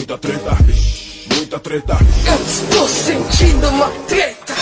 Muita treta, muita treta. Eu estou sentindo uma treta.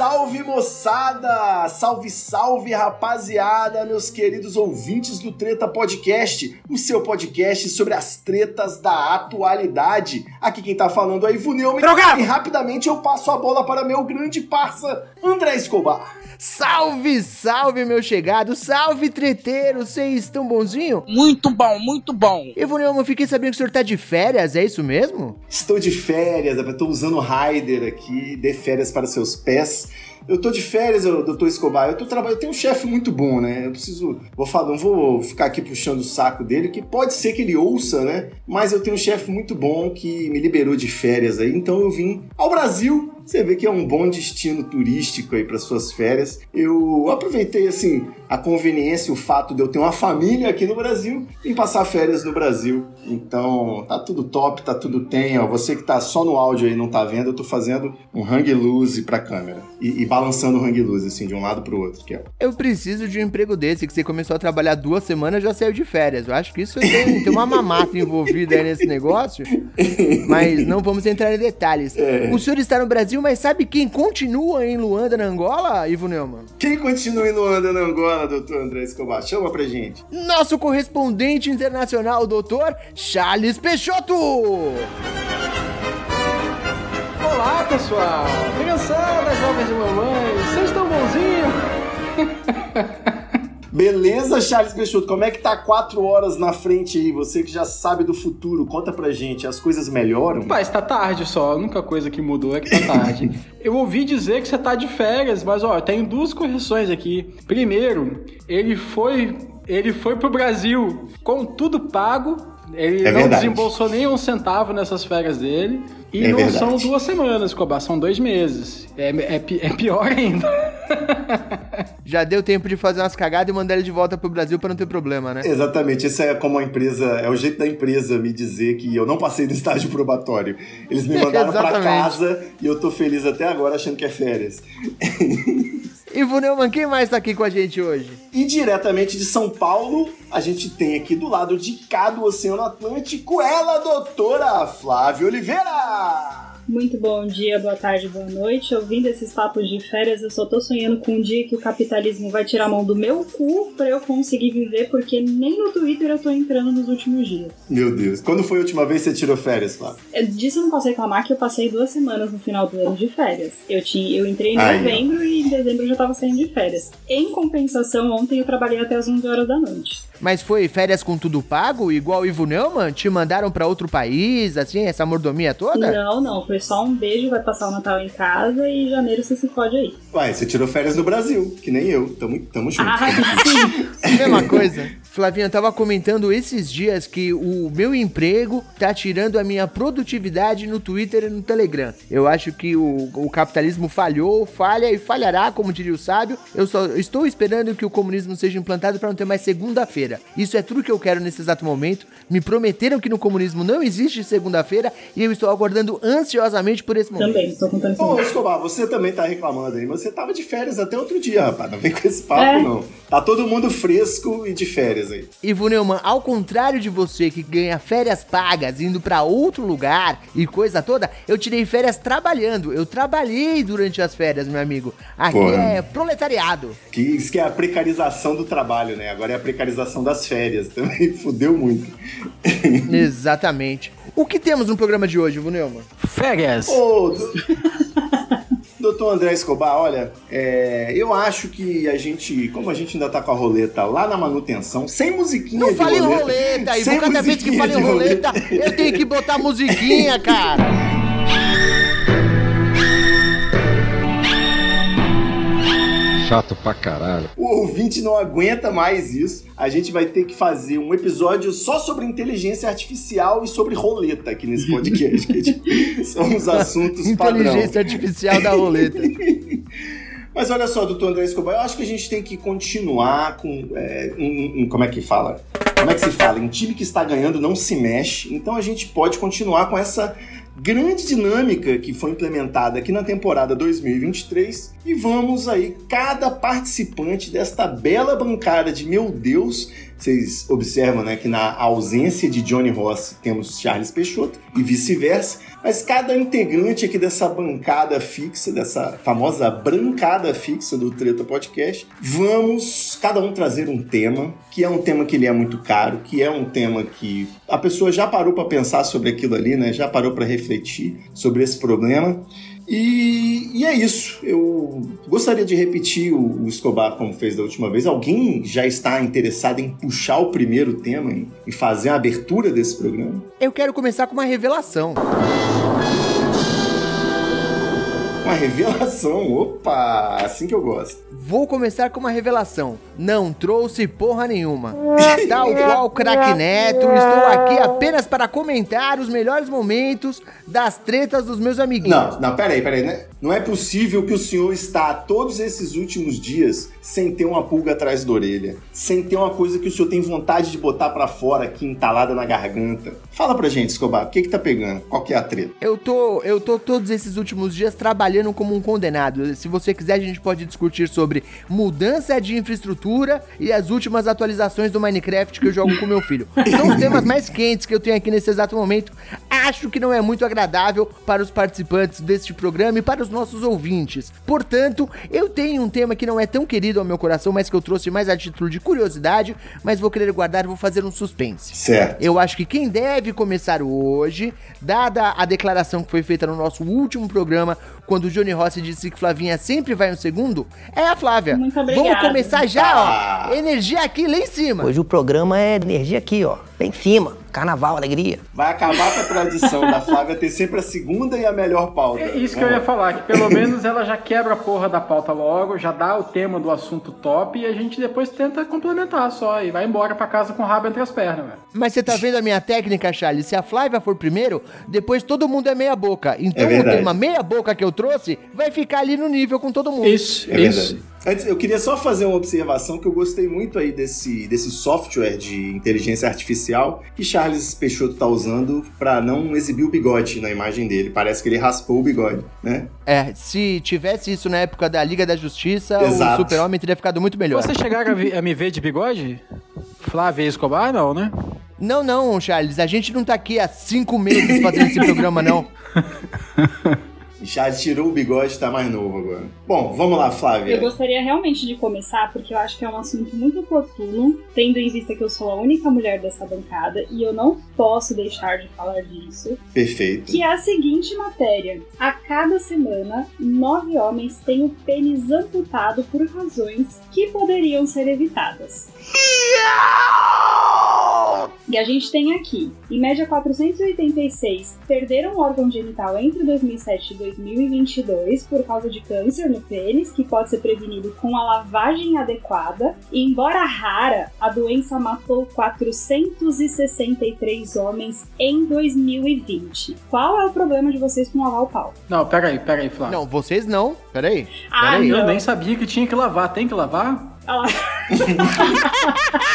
Salve, moçada! Salve, salve rapaziada, meus queridos ouvintes do Treta Podcast, o seu podcast sobre as tretas da atualidade. Aqui quem tá falando é Ivo Neumann e rapidamente eu passo a bola para meu grande parça, André Escobar. Salve, salve, meu chegado! Salve, treteiro! Vocês estão bonzinho? Muito bom, muito bom. Ivo Neumann, fiquei sabendo que o senhor tá de férias, é isso mesmo? Estou de férias, eu tô usando o Raider aqui, dê férias para seus pés. Eu tô de férias, doutor Escobar. Eu tô trabalhando, eu tenho um chefe muito bom, né? Eu preciso. Vou falar, não vou ficar aqui puxando o saco dele, que pode ser que ele ouça, né? Mas eu tenho um chefe muito bom que me liberou de férias aí, então eu vim ao Brasil. Você vê que é um bom destino turístico aí para suas férias. Eu aproveitei assim a conveniência, o fato de eu ter uma família aqui no Brasil e passar férias no Brasil. Então, tá tudo top, tá tudo tem, ó. Você que tá só no áudio aí não tá vendo, eu tô fazendo um hang loose pra câmera e, e balançando o hang loose assim de um lado pro outro, que é. Eu preciso de um emprego desse, que você começou a trabalhar duas semanas já saiu de férias. Eu acho que isso tem, tem uma mamata envolvida aí nesse negócio, mas não vamos entrar em detalhes. É. O senhor está no Brasil, mas sabe quem continua em Luanda, na Angola, Ivo Neumann? Quem continua em Luanda, na Angola, doutor André Escobar? Chama pra gente. Nosso correspondente internacional, doutor Charles Peixoto! Olá, pessoal! Criançada, jovens e mamães, vocês estão bonzinhos? Beleza, Charles Peixoto? Como é que tá quatro horas na frente aí? Você que já sabe do futuro, conta pra gente. As coisas melhoram? Pai, está tarde só. A única coisa que mudou é que tá tarde. Eu ouvi dizer que você tá de férias, mas ó, tem duas correções aqui. Primeiro, ele foi, ele foi pro Brasil com tudo pago. Ele É não verdade. desembolsou nem um centavo nessas férias dele. E É não verdade. são duas semanas, Cobar, são dois meses. É, é, é pior ainda. Já deu tempo de fazer umas cagadas e mandar ele de volta pro Brasil pra não ter problema, né? Exatamente, isso é como a empresa, é o jeito da empresa me dizer que eu não passei no estágio probatório. Eles me mandaram pra Exatamente. casa e eu tô feliz até agora achando que é férias. Ivo Neumann, quem mais tá aqui com a gente hoje? E diretamente de São Paulo, a gente tem aqui do lado de cá do Oceano Atlântico ela, doutora Flávia Oliveira! Muito bom dia, boa tarde, boa noite. Ouvindo esses papos de férias, eu só tô sonhando com um dia que o capitalismo vai tirar a mão do meu cu pra eu conseguir viver, porque nem no Twitter eu tô entrando nos últimos dias. Meu Deus, quando foi a última vez que você tirou férias, Flávia? Eu, disso eu não posso reclamar que eu passei duas semanas no final do ano de férias. Eu, tinha, eu entrei em Ai, novembro e em dezembro eu já tava saindo de férias. Em compensação, ontem eu trabalhei até as 11 horas da noite. Mas foi férias com tudo pago, igual o Ivo Neumann? Te mandaram pra outro país, assim, essa mordomia toda? Não, não, foi só um beijo, vai passar o Natal em casa e em janeiro você se fode aí. Uai, você tirou férias no Brasil, que nem eu. Tamo, tamo junto. Ah, sim! Mesma coisa. Flavinha, eu tava comentando esses dias que o meu emprego tá tirando a minha produtividade no Twitter e no Telegram. Eu acho que o, o capitalismo falhou, falha e falhará, como diria o sábio. Eu só estou esperando que o comunismo seja implantado para não ter mais segunda-feira. Isso é tudo que eu quero nesse exato momento. Me prometeram que no comunismo não existe segunda-feira e eu estou aguardando ansiosamente por esse momento. Também, estou contando com Ô, Escobar, você também tá reclamando aí, mas você tava de férias até outro dia, rapaz. Não vem com esse papo, É. não. Tá todo mundo fresco e de férias aí. Ivo Neumann, ao contrário de você que ganha férias pagas indo pra outro lugar e coisa toda, eu tirei férias trabalhando. Eu trabalhei durante as férias, meu amigo. Aqui Pô. é proletariado. Que isso que é a precarização do trabalho, né? Agora é a precarização das férias. Também fudeu muito. Exatamente. O que temos no programa de hoje, Ivo Neumann? Férias! Ô, do- doutor André Escobar, olha, é, eu acho que a gente, como a gente ainda tá com a roleta lá na manutenção, sem musiquinha Não de fale em roleta, roleta, Ivo. Cada vez que em de roleta, eu tenho que botar musiquinha, cara. Chato pra caralho. O ouvinte não aguenta mais isso. A gente vai ter que fazer um episódio só sobre inteligência artificial e sobre roleta aqui nesse podcast. que, São os assuntos padrão. Inteligência artificial da roleta. Mas olha só, doutor André Escobar, eu acho que a gente tem que continuar com. é, um- um- como é que fala? como é que se fala? Um time que está ganhando não se mexe, então a gente pode continuar com essa grande dinâmica que foi implementada aqui na temporada 2023 e vamos aí, cada participante desta bela bancada de meu Deus, vocês observam né, que na ausência de Johnny Ross temos Charles Peixoto e vice-versa, mas cada integrante aqui dessa bancada fixa, dessa famosa brancada fixa do Treta Podcast, vamos cada um trazer um tema, que é um tema que ele é muito caro, que é um tema que a pessoa já parou para pensar sobre aquilo ali, né? Já parou para refletir sobre esse problema. E, e, é isso. Eu gostaria de repetir o, o, Escobar como fez da última vez. Alguém já está interessado em puxar o primeiro tema e fazer a abertura desse programa? Eu quero começar com uma revelação uma revelação. Opa, assim que eu gosto. Vou começar com uma revelação. Não trouxe porra nenhuma. Tal qual Crack Neto, estou aqui apenas para comentar os melhores momentos das tretas dos meus amiguinhos. Não, não, peraí, peraí, né? Não é possível que o senhor está todos esses últimos dias sem ter uma pulga atrás da orelha, sem ter uma coisa que o senhor tem vontade de botar para fora aqui entalada na garganta. Fala pra gente, Escobar, o que que tá pegando? Qual que é a treta? Eu tô, eu tô todos esses últimos dias trabalhando como um condenado. Se você quiser, a gente pode discutir sobre mudança de infraestrutura e as últimas atualizações do Minecraft que eu jogo com meu filho. São os temas mais quentes que eu tenho aqui nesse exato momento. Acho que não é muito agradável para os participantes deste programa e para os nossos ouvintes. Portanto, eu tenho um tema que não é tão querido ao meu coração, mas que eu trouxe mais a título de curiosidade, mas vou querer guardar e vou fazer um suspense. Certo. Eu acho que quem deve começar hoje, dada a declaração que foi feita no nosso último programa, quando o Johnny Rossi disse que Flavinha sempre vai um segundo, é a Flávia. Muito obrigada. Vamos começar já, ó. Energia aqui lá em cima. Hoje o programa é energia aqui, ó. Lá em cima. Carnaval, alegria. Vai acabar com a tradição da Flávia ter sempre a segunda e a melhor pauta. É isso que eu ia falar, que pelo menos ela já quebra a porra da pauta logo, já dá o tema do assunto top e a gente depois tenta complementar só e vai embora pra casa com o rabo entre as pernas, velho. Mas você tá vendo a minha técnica, Charles? Se a Flávia for primeiro, depois todo mundo é meia boca. Então É o tema meia boca que eu trouxe vai ficar ali no nível com todo mundo. Isso, É isso. verdade. Antes, eu queria só fazer uma observação que eu gostei muito aí desse, desse software de inteligência artificial que Charles Peixoto tá usando para não exibir o bigode na imagem dele. Parece que ele raspou o bigode, né? É, se tivesse isso na época da Liga da Justiça, Exato. o Super-Homem teria ficado muito melhor. Vocês chegaram a, a me ver de bigode? Flávia Escobar, não, né? Não, não, Charles, a gente não tá aqui há cinco meses fazendo esse programa, não. Charles tirou o bigode e tá mais novo agora. Bom, vamos lá, Flávia. Eu gostaria realmente de começar porque eu acho que é um assunto muito oportuno, tendo em vista que eu sou a única mulher dessa bancada e eu não posso deixar de falar disso. Perfeito. Que é a seguinte matéria: a cada semana, nove homens têm o pênis amputado por razões que poderiam ser evitadas. E a gente tem aqui, em média 486 perderam o órgão genital entre 2007 e 2022 por causa de câncer no pênis, que pode ser prevenido com a lavagem adequada. E embora rara, a doença matou 463 homens em 2020. Qual é o problema de vocês com lavar o pau? Não, peraí, peraí, Flávia. Não, vocês não. Peraí. Ah, Peraí. Eu não. nem sabia que tinha que lavar. Tem que lavar? Ah.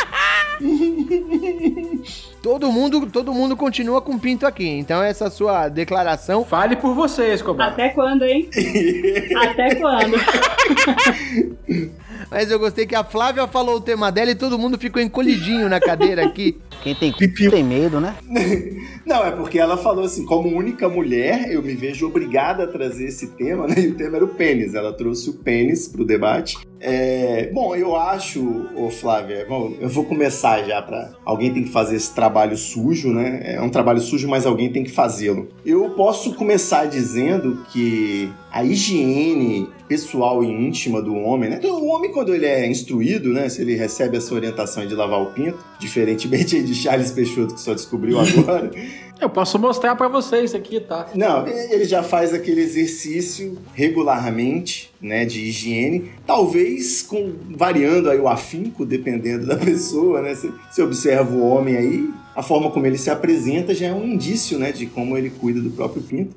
Todo mundo, todo mundo continua com pinto aqui. Então essa sua declaração Fale por você, Escobar. Até quando, hein? Até quando? Mas eu gostei que a Flávia falou o tema dela e todo mundo ficou encolhidinho na cadeira aqui. Quem tem cu tem medo, né? Não, é porque ela falou assim, como única mulher, eu me vejo obrigada a trazer esse tema, né? E o tema era o pênis. Ela trouxe o pênis pro debate. É, bom, eu acho, ô Flávia, bom, eu vou começar já para alguém tem que fazer esse trabalho sujo, né? É um trabalho sujo, mas alguém tem que fazê-lo. Eu posso começar dizendo que a higiene pessoal e íntima do homem, né? O homem quando ele é instruído, né? Se ele recebe essa orientação de lavar o pinto, diferentemente de Charles Peixoto que só descobriu agora. Eu posso mostrar pra vocês aqui, tá? Não, ele já faz aquele exercício regularmente, né, de higiene, talvez com variando aí o afinco, dependendo da pessoa, né? Você, você observa o homem aí, a forma como ele se apresenta já é um indício, né, de como ele cuida do próprio pinto.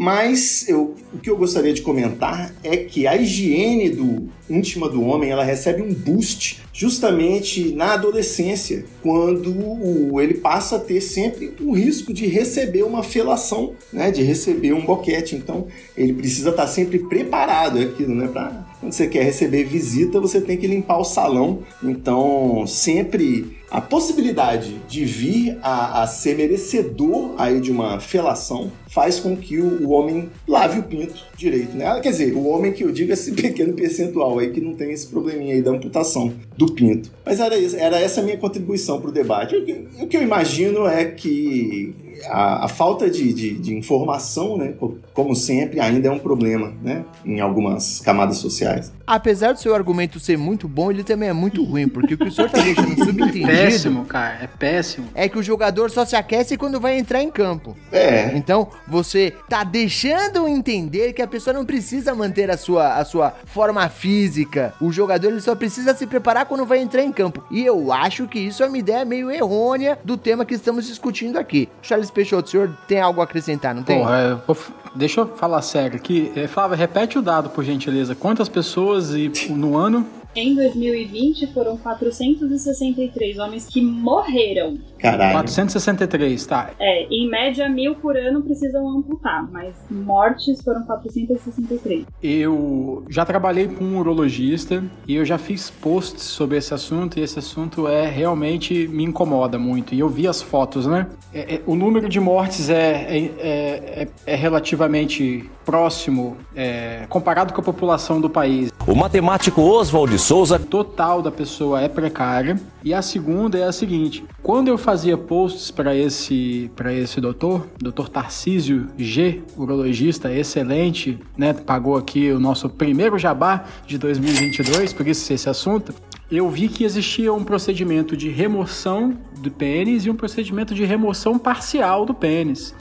Mas eu, o que eu gostaria de comentar é que a higiene do íntima do homem ela recebe um boost justamente na adolescência, quando ele passa a ter sempre o risco de receber uma felação, né, de receber um boquete. Então, ele precisa estar sempre preparado, é aquilo, né, quando você quer receber visita, você tem que limpar o salão. Então, sempre a possibilidade de vir a, a, ser merecedor aí de uma felação faz com que o, o, homem lave o pinto direito, né? Quer dizer, o homem que eu digo é esse pequeno percentual aí que não tem esse probleminha aí da amputação do pinto. Mas era, era essa minha contribuição para o debate. O que eu imagino é que a, a falta de, de, de, informação, né, como sempre, ainda é um problema né, em algumas camadas sociais. Apesar do seu argumento ser muito bom, ele também é muito ruim, porque o que o senhor está deixando subentendido... Péssimo, cara, é péssimo. É que o jogador só se aquece quando vai entrar em campo. É. Então, você tá deixando entender que a pessoa não precisa manter a sua, a sua forma física. O jogador ele só precisa se preparar quando vai entrar em campo. E eu acho que isso é uma ideia meio errônea do tema que estamos discutindo aqui. Charles Peixoto, o senhor tem algo a acrescentar, não tem? Vou, deixa eu falar sério aqui. É, repete o dado, por gentileza. Quantas pessoas e, no ano em 2020 foram 463 homens que morreram. Caralho. 463, tá. É, em média mil por ano precisam amputar, mas mortes foram 463. Eu já trabalhei com um urologista e eu já fiz posts sobre esse assunto e esse assunto é realmente me incomoda muito. E eu vi as fotos, né? É, é, o número de mortes é, é, é, é relativamente próximo é, comparado com a população do país. O matemático Oswald Souza. Total da pessoa é precária. E a segunda é a seguinte: quando eu fazia posts para esse para esse doutor, doutor Tarcísio G, urologista excelente, né, pagou aqui o nosso primeiro jabá de 2022, por isso esse assunto. Eu vi que existia um procedimento de remoção do pênis e um procedimento de remoção parcial do pênis.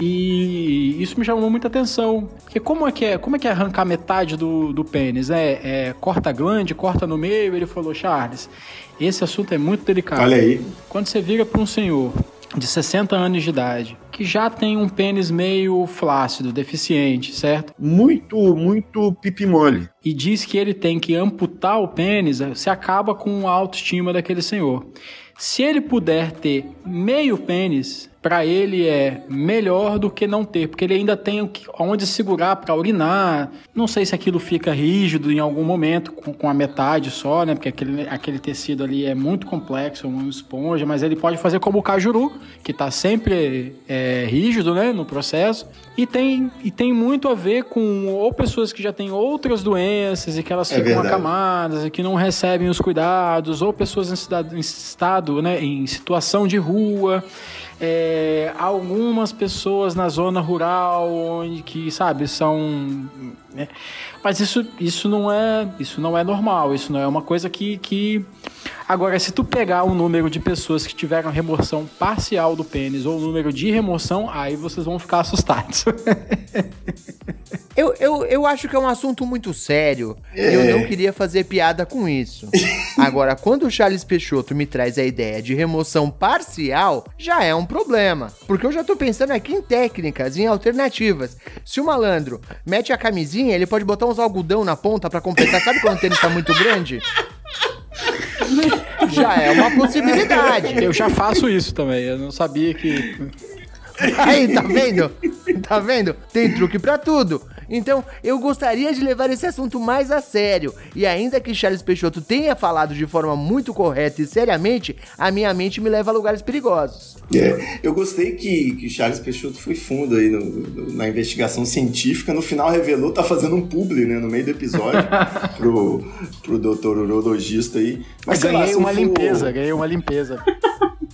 E isso me chamou muita atenção. Porque como é que é, como é, que é arrancar metade do, do pênis? É, é corta glande, corta no meio? Ele falou, Charles, esse assunto é muito delicado. Olha aí. Quando você vira para um senhor de 60 anos de idade, que já tem um pênis meio flácido, deficiente, certo? Muito, muito pipi mole. E diz que ele tem que amputar o pênis, você acaba com a autoestima daquele senhor. Se ele puder ter meio pênis, para ele é melhor do que não ter, porque ele ainda tem onde segurar para urinar. Não sei se aquilo fica rígido em algum momento com, com, a metade só, né? Porque aquele, aquele tecido ali é muito complexo, é uma esponja, mas ele pode fazer como o cajuru, que está sempre é, rígido, né, no processo. E tem, e tem muito a ver com ou pessoas que já têm outras doenças e que elas é ficam acamadas e que não recebem os cuidados, ou pessoas em estado, em estado né, em situação de rua é, algumas pessoas na zona rural onde que sabe são né? mas isso, isso não é isso não é normal isso não é uma coisa que, que agora se tu pegar o número de pessoas que tiveram remoção parcial do pênis ou o número de remoção aí vocês vão ficar assustados Eu, eu, eu acho que é um assunto muito sério. É. Eu não queria fazer piada com isso. Agora, quando o Charles Peixoto me traz a ideia de remoção parcial, já é um problema. Porque eu já tô pensando aqui em técnicas, em alternativas. Se o malandro mete a camisinha, ele pode botar uns algodão na ponta para completar. Sabe quando o tênis tá muito grande? já é uma possibilidade. Eu já faço isso também. Eu não sabia que. Aí, tá vendo? Tá vendo? Tem truque para tudo. Então, eu gostaria de levar esse assunto mais a sério. E ainda que Charles Peixoto tenha falado de forma muito correta e seriamente, a minha mente me leva a lugares perigosos. É, eu gostei que, que Charles Peixoto foi fundo aí no, no, na investigação científica. No final revelou, tá fazendo um publi, né, no meio do episódio, pro, pro doutor urologista aí. Mas, ganhei lá, uma for... limpeza, ganhei uma limpeza.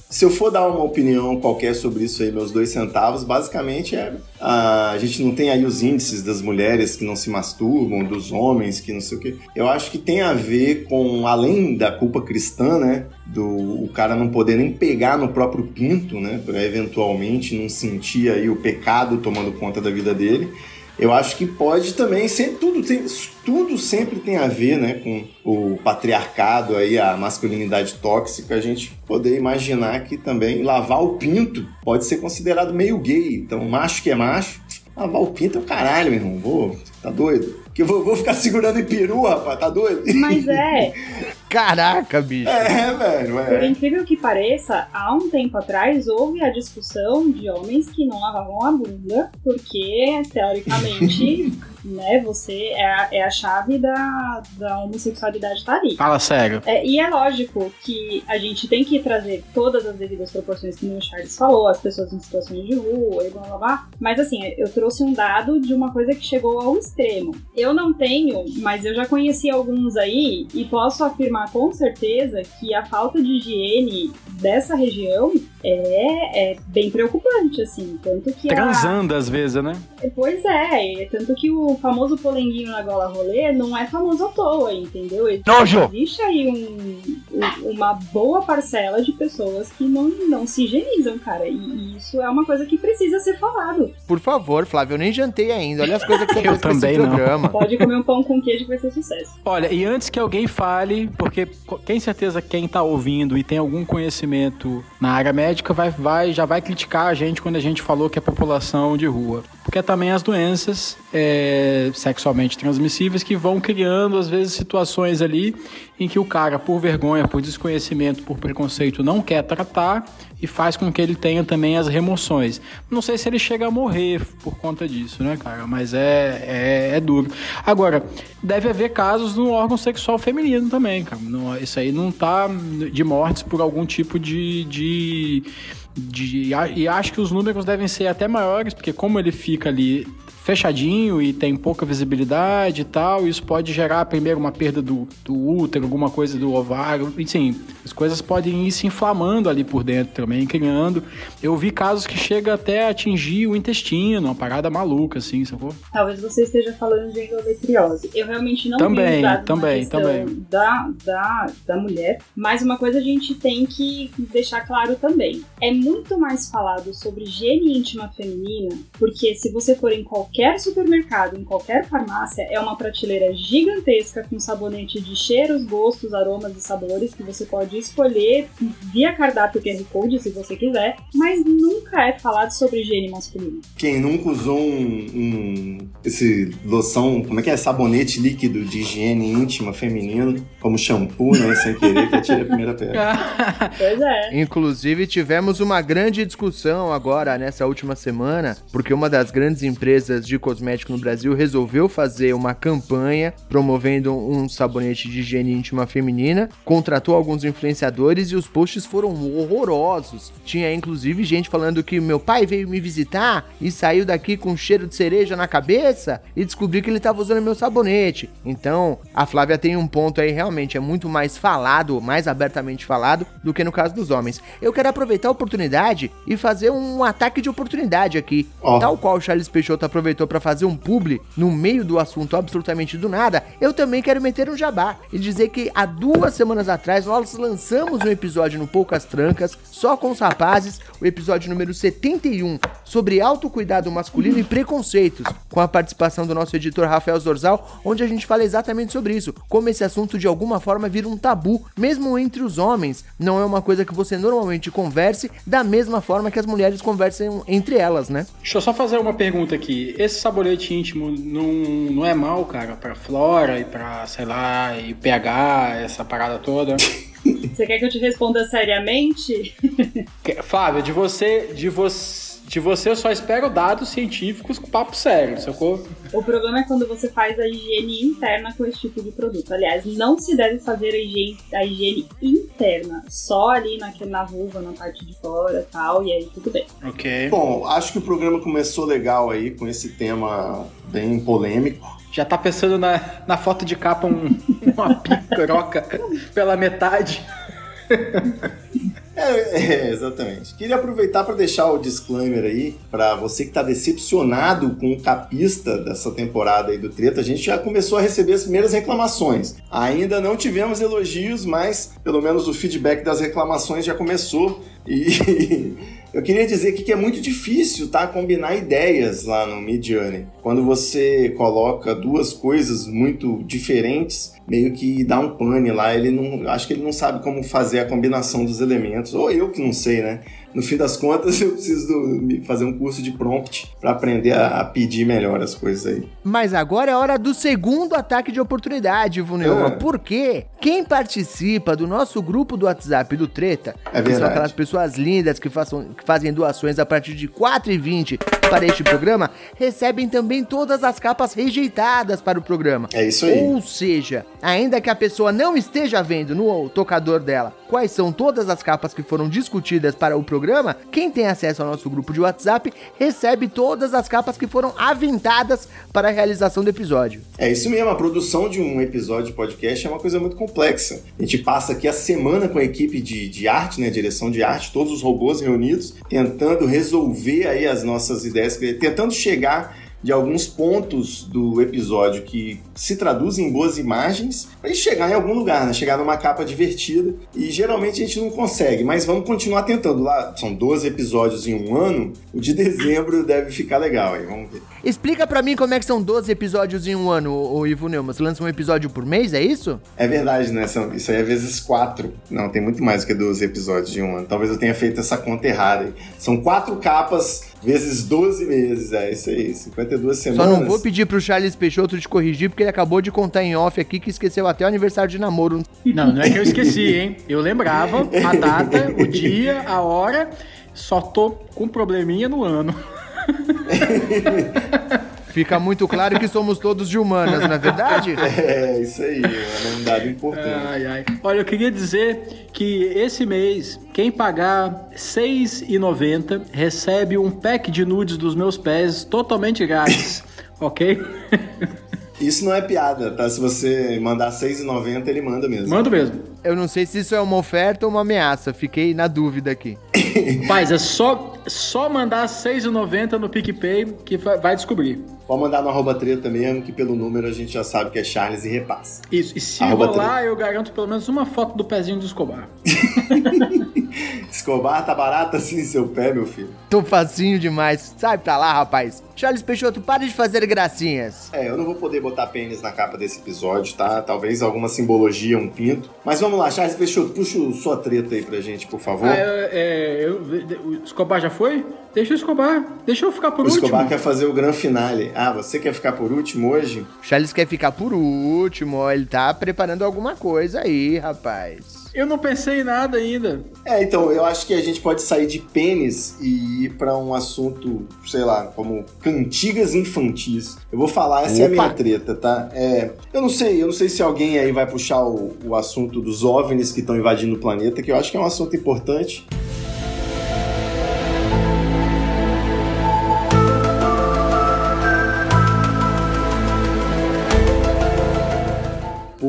Se eu for dar uma opinião qualquer sobre isso aí, meus dois centavos, basicamente é a, gente não tem aí os índices das mulheres que não se masturbam, dos homens que não sei o quê. Eu acho que tem a ver com, além da culpa cristã, né? Do o cara não poder nem pegar no próprio pinto, né? Pra eventualmente não sentir aí o pecado tomando conta da vida dele eu acho que pode também sempre tudo tem, tudo sempre tem a ver né com o patriarcado aí a masculinidade tóxica a gente poder imaginar que também lavar o pinto pode ser considerado meio gay então macho que é macho Lavar o pinto é o caralho, meu irmão. Vou, tá doido? Que eu vou, vou ficar segurando em peru, rapaz, tá doido? Mas é, Caraca, bicho. É, velho, por é. incrível que pareça, há um tempo atrás houve a discussão de homens que não lavavam a bunda, porque, teoricamente, né, você é a, é a chave da, da homossexualidade tá ali. Fala sério. É, e é lógico que a gente tem que trazer todas as devidas proporções que o Charles falou, as pessoas em situações de rua e blá blá blá. Mas assim, eu trouxe um dado de uma coisa que chegou ao extremo. Eu não tenho, mas eu já conheci alguns aí e posso afirmar com certeza que a falta de higiene dessa região é, é bem preocupante, assim. Tanto que a, Transando às vezes, né? Pois é, tanto que o famoso polenguinho na gola rolê não é famoso à toa, entendeu? Nojo! Existe aí um- um- uma boa parcela de pessoas que não, não se higienizam, cara. E, e isso é uma coisa que precisa ser falado. Por favor, Flávio, eu nem jantei ainda. Olha as coisas que você Eu fez com esse também não. programa. Pode comer um pão com queijo que vai ser sucesso. Olha, e antes que alguém fale, porque tem certeza que quem tá ouvindo e tem algum conhecimento na área médica vai, vai, já vai criticar a gente quando a gente falou que é população de rua. Porque também as doenças é, sexualmente transmissíveis que vão criando, às vezes, situações ali em que o cara, por vergonha, por desconhecimento, por preconceito, não quer tratar e faz com que ele tenha também as remoções. Não sei se ele chega a morrer por conta disso, né, cara? Mas é, é, é duro. Agora, deve haver casos no órgão sexual feminino também, cara. Isso aí não tá de mortes por algum tipo de. de de- e acho que os números devem ser até maiores, porque como ele fica ali fechadinho e tem pouca visibilidade e tal, isso pode gerar primeiro uma perda do, do útero, alguma coisa do ovário, enfim, as coisas podem ir se inflamando ali por dentro também, criando. Eu vi casos que chega até a atingir o intestino, uma parada maluca, assim, sacou? Talvez você esteja falando de endometriose. Eu realmente não vi Também, dados também, também. Da, da, da mulher, mas uma coisa a gente tem que deixar claro também. É muito mais falado sobre higiene íntima feminina, porque se você for em qualquer supermercado, em qualquer farmácia, é uma prateleira gigantesca com sabonete de cheiros, gostos, aromas e sabores que você pode escolher via cardápio QR Code, se você quiser, mas nunca é falado sobre higiene masculina. Quem nunca usou um, um- esse loção, como é que é? Sabonete líquido de higiene íntima feminino, como shampoo, né? Sem querer, que eu tirei a primeira pedra. Pois é. Inclusive, tivemos uma grande discussão agora, nessa última semana, porque uma das grandes empresas de cosmético no Brasil resolveu fazer uma campanha promovendo um sabonete de higiene íntima feminina, contratou alguns influenciadores e os posts foram horrorosos. Tinha inclusive gente falando que meu pai veio me visitar e saiu daqui com cheiro de cereja na cabeça e descobri que ele tava usando meu sabonete. Então, a Flávia tem um ponto aí, realmente é muito mais falado, mais abertamente falado do que no caso dos homens. Eu quero aproveitar a oportunidade e fazer um ataque de oportunidade aqui. Ó. Tal qual o Charles Peixoto aproveitou pra fazer um publi no meio do assunto absolutamente do nada, eu também quero meter um jabá e dizer que há duas semanas atrás nós lançamos um episódio no Poucas Trancas, só com os rapazes, o episódio número 71, sobre autocuidado masculino e preconceitos, com a participação do nosso editor Rafael Zorzal, onde a gente fala exatamente sobre isso, como esse assunto de alguma forma vira um tabu, mesmo entre os homens, não é uma coisa que você normalmente converse da mesma forma que as mulheres conversam entre elas, né? Deixa eu só fazer uma pergunta aqui. Esse sabonete íntimo não, não é mal, cara, pra flora e pra, sei lá, e pH, essa parada toda? Você quer que eu te responda seriamente? Flávio, de você, de você, de você eu só espero dados científicos com papo sério, sacou? O problema é quando você faz a higiene interna com esse tipo de produto. Aliás, não se deve fazer a higiene, a higiene interna, só ali na, na vulva, na parte de fora e tal, e aí tudo bem. Ok. Bom, acho que o programa começou legal aí, com esse tema bem polêmico. Já tá pensando na, na foto de capa um, uma piroca pela metade. É, exatamente. Queria aproveitar para deixar o disclaimer aí, para você que está decepcionado com o capista dessa temporada aí do Treta, a gente já começou a receber as primeiras reclamações. Ainda não tivemos elogios, mas pelo menos o feedback das reclamações já começou. E eu queria dizer que é muito difícil, tá? Combinar ideias lá no Midjourney. Quando você coloca duas coisas muito diferentes meio que dá um pane lá. Ele não, acho que ele não sabe como fazer a combinação dos elementos, ou eu que não sei, né? No fim das contas, eu preciso fazer um curso de prompt para aprender a, a, pedir melhor as coisas aí. Mas agora é hora do segundo ataque de oportunidade, Vunelma. É. Porque quem participa do nosso grupo do WhatsApp do Treta, é que são aquelas pessoas lindas que, façam, que fazem doações a partir de R$ 4,20 para este programa, recebem também todas as capas rejeitadas para o programa. É isso aí. Ou seja, ainda que a pessoa não esteja vendo no tocador dela quais são todas as capas que foram discutidas para o programa, quem tem acesso ao nosso grupo de WhatsApp recebe todas as capas que foram aventadas para a realização do episódio. É isso mesmo, a produção de um episódio de podcast é uma coisa muito complexa. A gente passa aqui a semana com a equipe de, de arte, né, direção de arte, todos os robôs reunidos, tentando resolver aí as nossas ideias, tentando chegar de alguns pontos do episódio que se traduzem em boas imagens para ele chegar em algum lugar, né? Chegar numa capa divertida. E geralmente a gente não consegue, mas vamos continuar tentando. Lá são 12 episódios em um ano, o de dezembro deve ficar legal aí, vamos ver. Explica para mim como é que são 12 episódios em um ano, o Ivo Neumann. Você lança um episódio por mês, é isso? É verdade, né? Isso aí é vezes 4. Não, tem muito mais do que 12 episódios de um ano. Talvez eu tenha feito essa conta errada. São quatro capas vezes 12 meses. É isso aí, 52 semanas. Só não vou pedir pro Charles Peixoto te corrigir, porque ele acabou de contar em off aqui que esqueceu até o aniversário de namoro. Não, não é que eu esqueci, hein? Eu lembrava a data, o dia, a hora, só tô com probleminha no ano. Fica muito claro que somos todos de humanas, não é verdade? É, isso aí, é um dado importante. Ai, ai. Olha, eu queria dizer que esse mês, quem pagar R$ 6,90 recebe um pack de nudes dos meus pés totalmente grátis, ok? Isso não é piada, tá? Se você mandar R$6,90, ele manda mesmo. Manda mesmo. Eu não sei se isso é uma oferta ou uma ameaça. Fiquei na dúvida aqui. Paz, é só, só mandar R$6,90 no PicPay que vai descobrir. Pode mandar no arroba treta mesmo, que pelo número a gente já sabe que é Charles e repassa. Isso, e se arroba rolar, treta. eu garanto pelo menos uma foto do pezinho do Escobar. Escobar tá barato assim seu pé, meu filho? Tô facinho demais. Sai pra lá, rapaz. Charles Peixoto, pare de fazer gracinhas. É, eu não vou poder botar pênis na capa desse episódio, tá? Talvez alguma simbologia, um pinto. Mas vamos lá, Charles Peixoto, puxa sua treta aí pra gente, por favor. Ah, é, eu, o Escobar já foi? Deixa o Escobar. Deixa eu ficar por o último. O Escobar quer fazer o grande finale. Ah, você quer ficar por último hoje? Charles quer ficar por último, ó. Ele tá preparando alguma coisa aí, rapaz. Eu não pensei em nada ainda. É, então, eu acho que a gente pode sair de pênis e ir para um assunto, sei lá, como cantigas infantis. Eu vou falar, essa Opa. é a minha treta, tá? É, eu não sei, eu não sei se alguém aí vai puxar o, o assunto dos OVNIs que estão invadindo o planeta, que eu acho que é um assunto importante.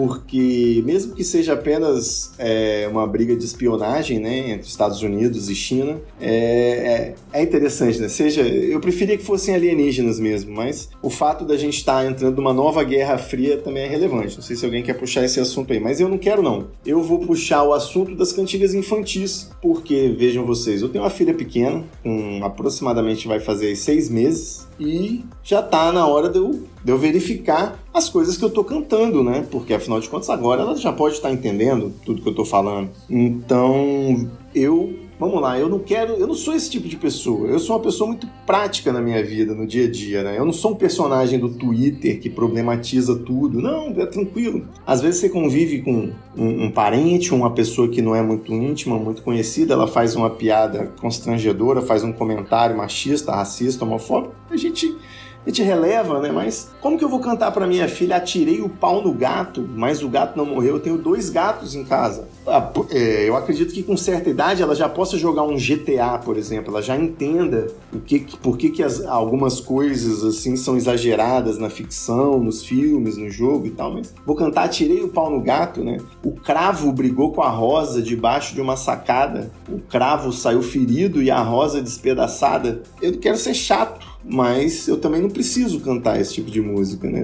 Porque mesmo que seja apenas é, uma briga de espionagem né, entre Estados Unidos e China, é, é, é, interessante, né? Seja, eu preferia que fossem alienígenas mesmo, mas o fato da gente estar tá entrando numa nova guerra fria também é relevante. Não sei se alguém quer puxar esse assunto aí, mas eu não quero não. Eu vou puxar o assunto das cantigas infantis, porque vejam vocês, eu tenho uma filha pequena, com aproximadamente vai fazer seis meses, e já tá na hora de eu, de eu verificar as coisas que eu tô cantando, né? Porque afinal de contas agora ela já pode estar entendendo tudo que eu tô falando. Então eu Vamos lá, eu não quero, eu não sou esse tipo de pessoa. Eu sou uma pessoa muito prática na minha vida, no dia a dia, né? Eu não sou um personagem do Twitter que problematiza tudo. Não, é tranquilo. Às vezes você convive com um, um parente, uma pessoa que não é muito íntima, muito conhecida, ela faz uma piada constrangedora, faz um comentário machista, racista, homofóbico. A gente gente releva, né? Mas como que eu vou cantar para minha filha? Atirei o pau no gato, mas o gato não morreu. Eu tenho dois gatos em casa. Ah, é, eu acredito que com certa idade ela já possa jogar um GTA, por exemplo. Ela já entenda o que, por que, que as, algumas coisas assim são exageradas na ficção, nos filmes, no jogo e tal. Mas vou cantar Atirei o pau no gato, né? O cravo brigou com a rosa debaixo de uma sacada. O cravo saiu ferido e a rosa despedaçada. Eu quero ser chato mas eu também não preciso cantar esse tipo de música, né?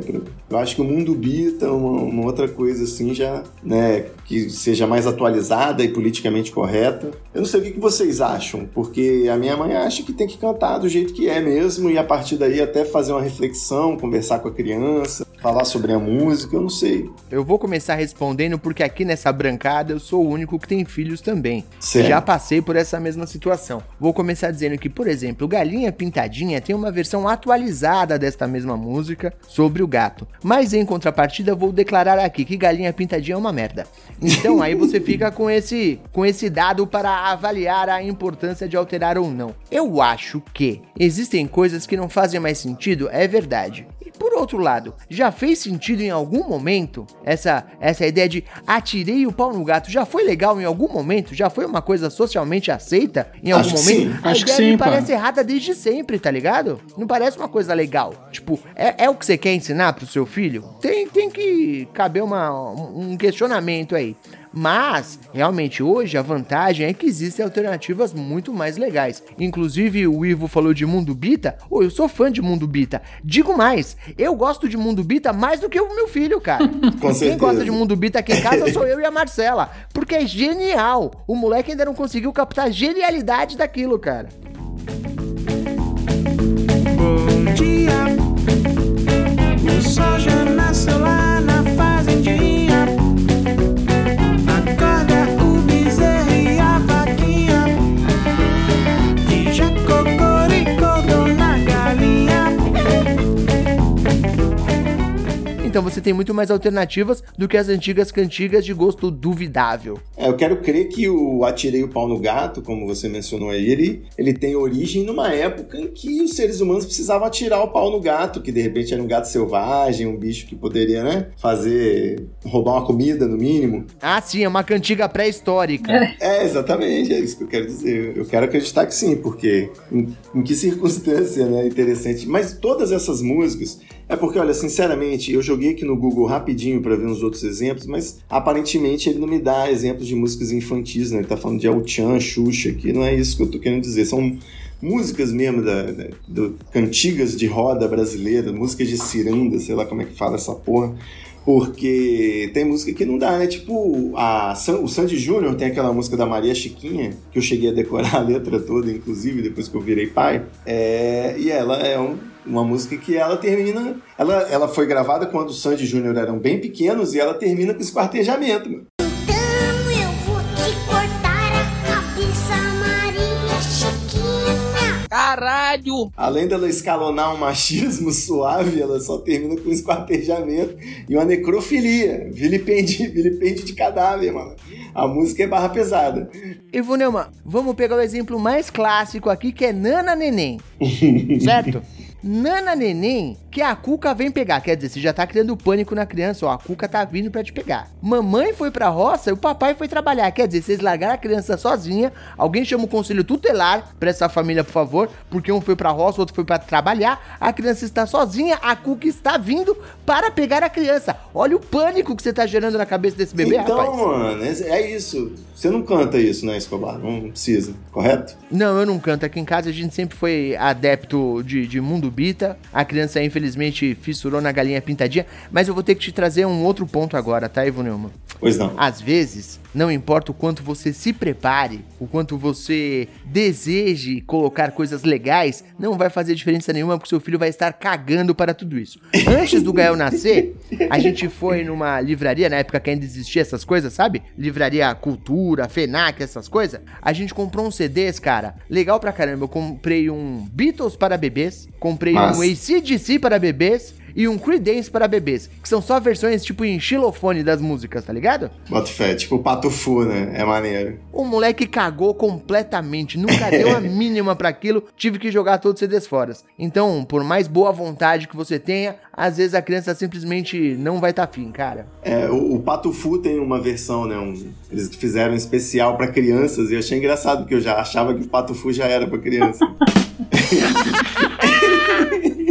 Eu acho que o mundo bita uma, uma outra coisa assim já, né, que seja mais atualizada e politicamente correta. Eu não sei o que vocês acham, porque a minha mãe acha que tem que cantar do jeito que é mesmo e a partir daí até fazer uma reflexão, conversar com a criança. Falar sobre a música, eu não sei. Eu vou começar respondendo porque aqui nessa brancada eu sou o único que tem filhos também. Certo. Já passei por essa mesma situação. Vou começar dizendo que, por exemplo, Galinha Pintadinha tem uma versão atualizada desta mesma música sobre o gato. Mas em contrapartida, vou declarar aqui que Galinha Pintadinha é uma merda. Então aí você fica com esse, com esse dado para avaliar a importância de alterar ou não. Eu acho que existem coisas que não fazem mais sentido, é verdade. Por outro lado, já fez sentido em algum momento essa essa ideia de atirei o pau no gato? Já foi legal em algum momento? Já foi uma coisa socialmente aceita em algum Acho que momento? sim. A Acho que ideia me sim, parece pá. errada desde sempre, tá ligado? Não parece uma coisa legal. Tipo, é, é o que você quer ensinar pro seu filho? Tem, tem que caber uma, um questionamento aí. Mas, realmente, hoje a vantagem é que existem alternativas muito mais legais. Inclusive, o Ivo falou de Mundo Bita. Ô, eu sou fã de Mundo Bita. Digo mais, eu gosto de Mundo Bita mais do que o meu filho, cara. Quem certeza. gosta de Mundo Bita aqui em casa sou eu e a Marcela. Porque é genial. O moleque ainda não conseguiu captar a genialidade daquilo, cara. Tem muito mais alternativas do que as antigas cantigas de gosto duvidável. É, eu quero crer que o Atirei o Pau no Gato, como você mencionou aí, ele, ele tem origem numa época em que os seres humanos precisavam atirar o pau no gato, que de repente era um gato selvagem, um bicho que poderia, né, fazer, roubar uma comida no mínimo. Ah, sim, é uma cantiga pré-histórica. É, exatamente, é isso que eu quero dizer. Eu quero acreditar que sim, porque em, em que circunstância, né, interessante. Mas todas essas músicas, é porque, olha, sinceramente, eu joguei aqui no Google rapidinho para ver uns outros exemplos, mas aparentemente ele não me dá exemplos de músicas infantis, né? Ele tá falando de El Chan, Xuxa aqui, não é isso que eu tô querendo dizer. São músicas mesmo da, da- do, cantigas de roda brasileira, músicas de ciranda, sei lá como é que fala essa porra. Porque tem música que não dá, né? Tipo, a, San- o Sandy Júnior tem aquela música da Maria Chiquinha, que eu cheguei a decorar a letra toda, inclusive, depois que eu virei pai. É, e ela é um- uma música que ela termina. Ela, ela foi gravada quando o Sandy Júnior eram bem pequenos e ela termina com esquartejamento, mano. Caralho! Além dela escalonar um machismo suave, ela só termina com esquartejamento e uma necrofilia. Vilipende, vilipende de cadáver, mano. A música é barra pesada. Ivo Neumann, vamos pegar o exemplo mais clássico aqui, que é Nana Neném. certo? Nana Neném, que a Cuca vem pegar. Quer dizer, você já tá criando pânico na criança, ó. A Cuca tá vindo pra te pegar. Mamãe foi pra roça e o papai foi trabalhar. Quer dizer, vocês largaram a criança sozinha. Alguém chama o conselho tutelar pra essa família, por favor. Porque um foi pra roça, o outro foi pra trabalhar. A criança está sozinha, a Cuca está vindo para pegar a criança. Olha o pânico que você tá gerando na cabeça desse bebê, então, rapaz. mano, é é isso. Você não canta isso, né, Escobar? Não precisa, correto? Não, eu não canto. Aqui em casa a gente sempre foi adepto de, de mundo bita. A criança, infelizmente, fissurou na galinha pintadinha. Mas eu vou ter que te trazer um outro ponto agora, tá, Ivo Neumann? Pois não. Às vezes, não importa o quanto você se prepare, o quanto você deseje colocar coisas legais, não vai fazer diferença nenhuma porque seu filho vai estar cagando para tudo isso. Antes do Gael nascer, a gente foi numa livraria, na época que ainda existia essas coisas, sabe? Livraria Cultura, FENAC, essas coisas. A gente comprou uns CDs, cara, legal pra caramba. Eu comprei um Beatles para bebês, comprei Massa. um ACDC para bebês e um Creedence para bebês, que são só versões tipo em xilofone das músicas, tá ligado? Bota fé, tipo patufu, né? É maneiro. O moleque cagou completamente, nunca deu a mínima pra aquilo, tive que jogar todos os CDs fora. Então, por mais boa vontade que você tenha, às vezes a criança simplesmente não vai tá afim, cara. É, o, o Patufu tem uma versão, né? um- eles fizeram um especial pra crianças e eu achei engraçado, porque eu já achava que o Patufu já era pra criança.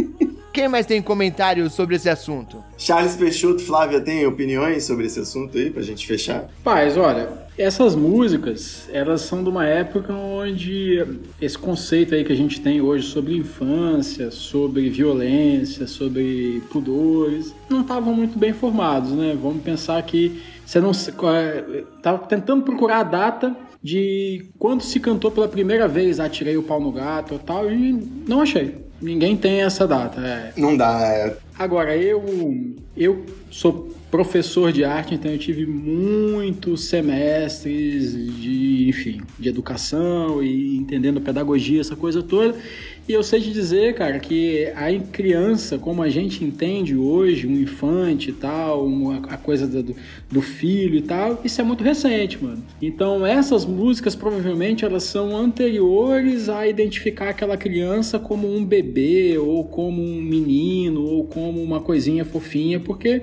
Quem mais tem comentários sobre esse assunto? Charles Peixoto, Flávia, tem opiniões sobre esse assunto aí, pra gente fechar? Paz, olha, essas músicas, elas são de uma época onde esse conceito aí que a gente tem hoje sobre infância, sobre violência, sobre pudores, não estavam muito bem formados, né? Vamos pensar que você não qual é- tava tentando procurar a data de quando se cantou pela primeira vez Atirei o pau no gato e tal, e não achei. Ninguém tem essa data. É. Não dá. É... Agora, eu, eu sou professor de arte, então eu tive muitos semestres de, enfim, de educação e entendendo pedagogia, essa coisa toda. E eu sei te dizer, cara, que a criança, como a gente entende hoje, um infante e tal, uma, a coisa do, do filho e tal, isso é muito recente, mano. Então essas músicas provavelmente elas são anteriores a identificar aquela criança como um bebê, ou como um menino, ou como uma coisinha fofinha, porque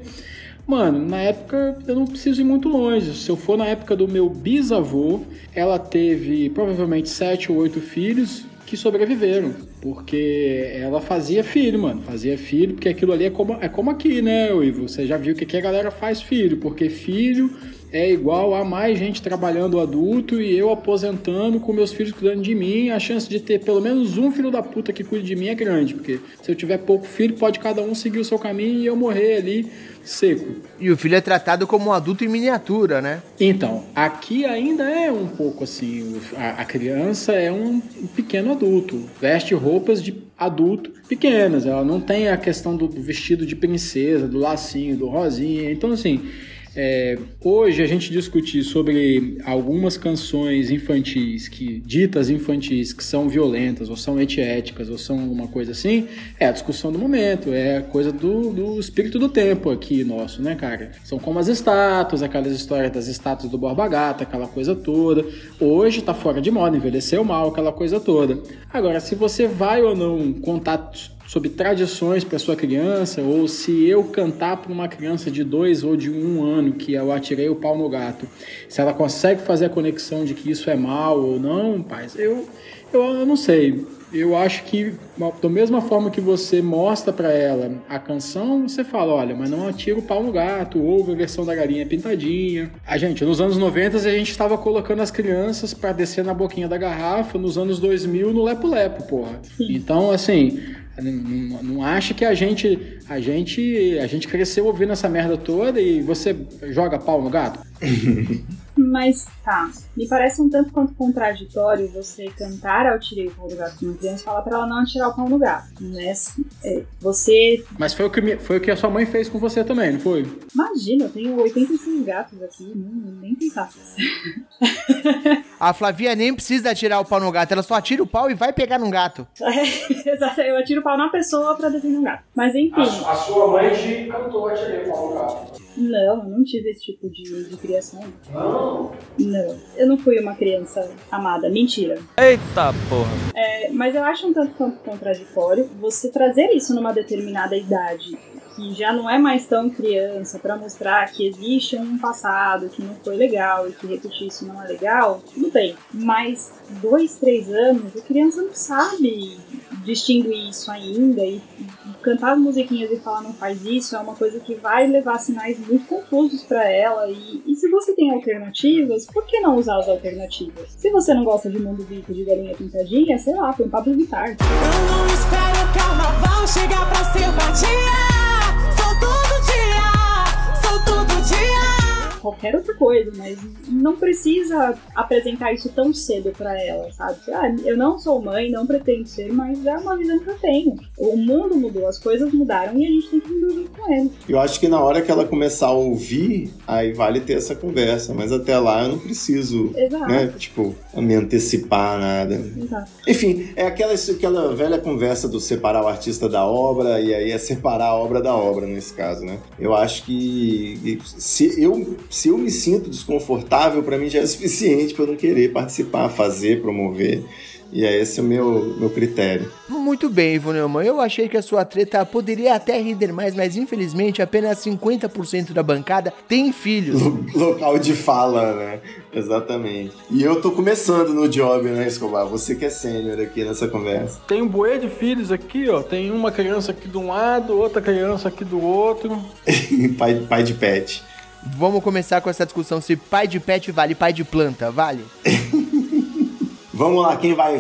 Mano, na época eu não preciso ir muito longe. Se eu for na época do meu bisavô, ela teve provavelmente sete ou oito filhos que sobreviveram. Porque ela fazia filho, mano. Fazia filho, porque aquilo ali é como, é como aqui, né, Ivo? Você já viu que aqui a galera faz filho, porque filho é igual a mais gente trabalhando adulto e eu aposentando com meus filhos cuidando de mim. A chance de ter pelo menos um filho da puta que cuide de mim é grande, porque se eu tiver pouco filho, pode cada um seguir o seu caminho e eu morrer ali seco. E o filho é tratado como um adulto em miniatura, né? Então, aqui ainda é um pouco assim: a, a criança é um pequeno adulto, veste roupas de adulto pequenas, ela não tem a questão do vestido de princesa, do lacinho, do rosinha. Então, assim. É, hoje a gente discutir sobre algumas canções infantis que ditas infantis que são violentas ou são antiéticas ou são uma coisa assim é a discussão do momento é a coisa do, do espírito do tempo aqui nosso né cara? São como as estátuas aquelas histórias das estátuas do Borba Gata aquela coisa toda. Hoje tá fora de moda envelheceu mal aquela coisa toda. Agora se você vai ou não contar sobre tradições para sua criança, ou se eu cantar para uma criança de dois ou de um ano que eu atirei o pau no gato, se ela consegue fazer a conexão de que isso é mal ou não, paz, eu, eu, eu não sei. Eu acho que da mesma forma que você mostra para ela a canção, você fala, olha, mas não atira o pau no gato, ouve a versão da galinha pintadinha. A gente, nos anos 90 a gente estava colocando as crianças para descer na boquinha da garrafa, nos anos 2000 no lepo lepo, porra. Então, assim, não, não acha que a gente, a gente, a gente cresceu ouvindo essa merda toda e você joga pau no gato? Mas tá, me parece um tanto quanto contraditório você cantar ao tirei o pau do gato uma criança e falar pra ela não atirar o pau no gato, né? É, você. Mas foi o, que, me- foi o que a sua mãe fez com você também, não foi? Imagina, eu tenho 85 gatos aqui, não, nem pensar. A Flavia nem precisa atirar o pau no gato, ela só atira o pau e vai pegar num gato. É, exato, eu atiro o pau na pessoa pra defender um gato. Mas enfim. A, a sua mãe te cantou atirei o pau no gato. Não, eu não tive esse tipo de, de criação. Não? Não, eu não fui uma criança amada. Mentira. Eita porra. É, mas eu acho um tanto quanto contraditório você trazer isso numa determinada idade, que já não é mais tão criança, pra mostrar que existe um passado que não foi legal e que repetir isso não é legal, tudo bem. Mas dois, três anos, a criança não sabe distinguir isso ainda e cantar as musiquinhas e falar não faz isso é uma coisa que vai levar sinais muito confusos pra ela e, e se você tem alternativas, por que não usar as alternativas? Se você não gosta de mundo vivo de galinha pintadinha, sei lá, põe Pablo Vittar. Eu não espero carnaval chegar pra ser vadia. Qualquer outra coisa, mas não precisa apresentar isso tão cedo pra ela, sabe? Ah, eu não sou mãe, não pretendo ser, mas é uma visão que eu tenho. O mundo mudou, as coisas mudaram e a gente tem que junto com ele. Eu acho que na hora que ela começar a ouvir, aí vale ter essa conversa. Mas até lá eu não preciso, Exato. né? Tipo, me antecipar nada. Exato. Enfim, é aquela, aquela velha conversa do separar o artista da obra, e aí é separar a obra da obra nesse caso, né? Eu acho que se eu, se eu me sinto desconfortável, pra mim já é suficiente pra eu não querer participar, fazer, promover. E é esse o meu, meu critério. Muito bem, Ivo Neumann. Eu achei que a sua treta poderia até render mais, mas infelizmente apenas 50% da bancada tem filhos. Lo- Local de fala, né? Exatamente. E eu tô começando no job, né, Escobar? Você que é sênior aqui nessa conversa. Tem um buê de filhos aqui, ó. Tem uma criança aqui de um lado, outra criança aqui do outro. pai, pai de pet. Vamos começar com essa discussão se pai de pet vale pai de planta, vale? Vamos lá, quem vai?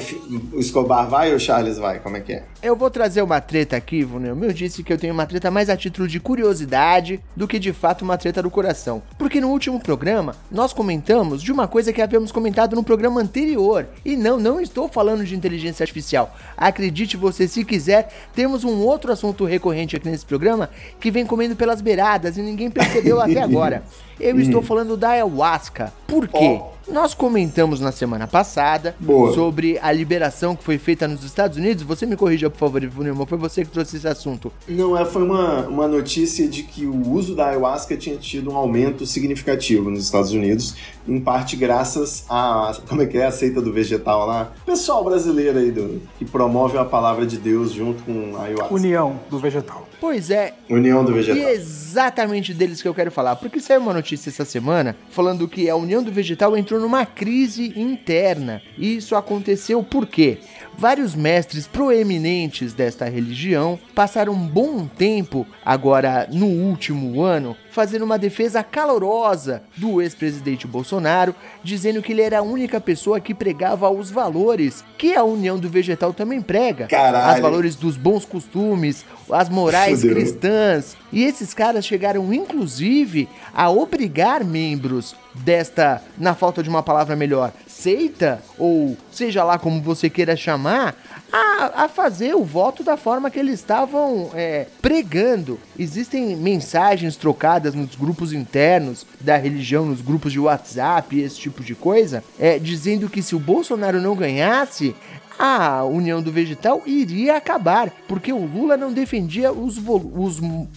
O Escobar vai ou o Charles vai? Como é que é? Eu vou trazer uma treta aqui. Eu disse que eu tenho uma treta mais a título de curiosidade do que de fato uma treta do coração. Porque no último programa, nós comentamos de uma coisa que havíamos comentado no programa anterior. E não, não estou falando de inteligência artificial. Acredite você se quiser, temos um outro assunto recorrente aqui nesse programa que vem comendo pelas beiradas e ninguém percebeu até agora. Eu estou falando da ayahuasca. Por quê? Nós comentamos na semana passada Boa. sobre a liberação que foi feita nos Estados Unidos. Você me corrija, por favor, Ivonilma. Foi você que trouxe esse assunto. Não, é, foi uma, uma notícia de que o uso da ayahuasca tinha tido um aumento significativo nos Estados Unidos, em parte graças a. Como é que é a seita do vegetal lá? Pessoal brasileiro aí do, que promove a palavra de Deus junto com a ayahuasca. União do vegetal. Pois é, União do E vegetal. é exatamente deles que eu quero falar, porque saiu uma notícia essa semana falando que a União do Vegetal entrou numa crise interna. E isso aconteceu por quê? Vários mestres proeminentes desta religião passaram um bom tempo, agora no último ano, fazendo uma defesa calorosa do ex-presidente Bolsonaro, dizendo que ele era a única pessoa que pregava os valores que a União do Vegetal também prega. Caralho. As valores dos bons costumes, as morais Fudeu. cristãs. E esses caras chegaram, inclusive, a obrigar membros desta, na falta de uma palavra melhor, seita, ou seja lá como você queira chamar, a, a fazer o voto da forma que eles estavam é, pregando. Existem mensagens trocadas nos grupos internos da religião, nos grupos de WhatsApp, esse tipo de coisa, é, dizendo que se o Bolsonaro não ganhasse, a União do Vegetal iria acabar, porque o Lula não defendia os, os hum,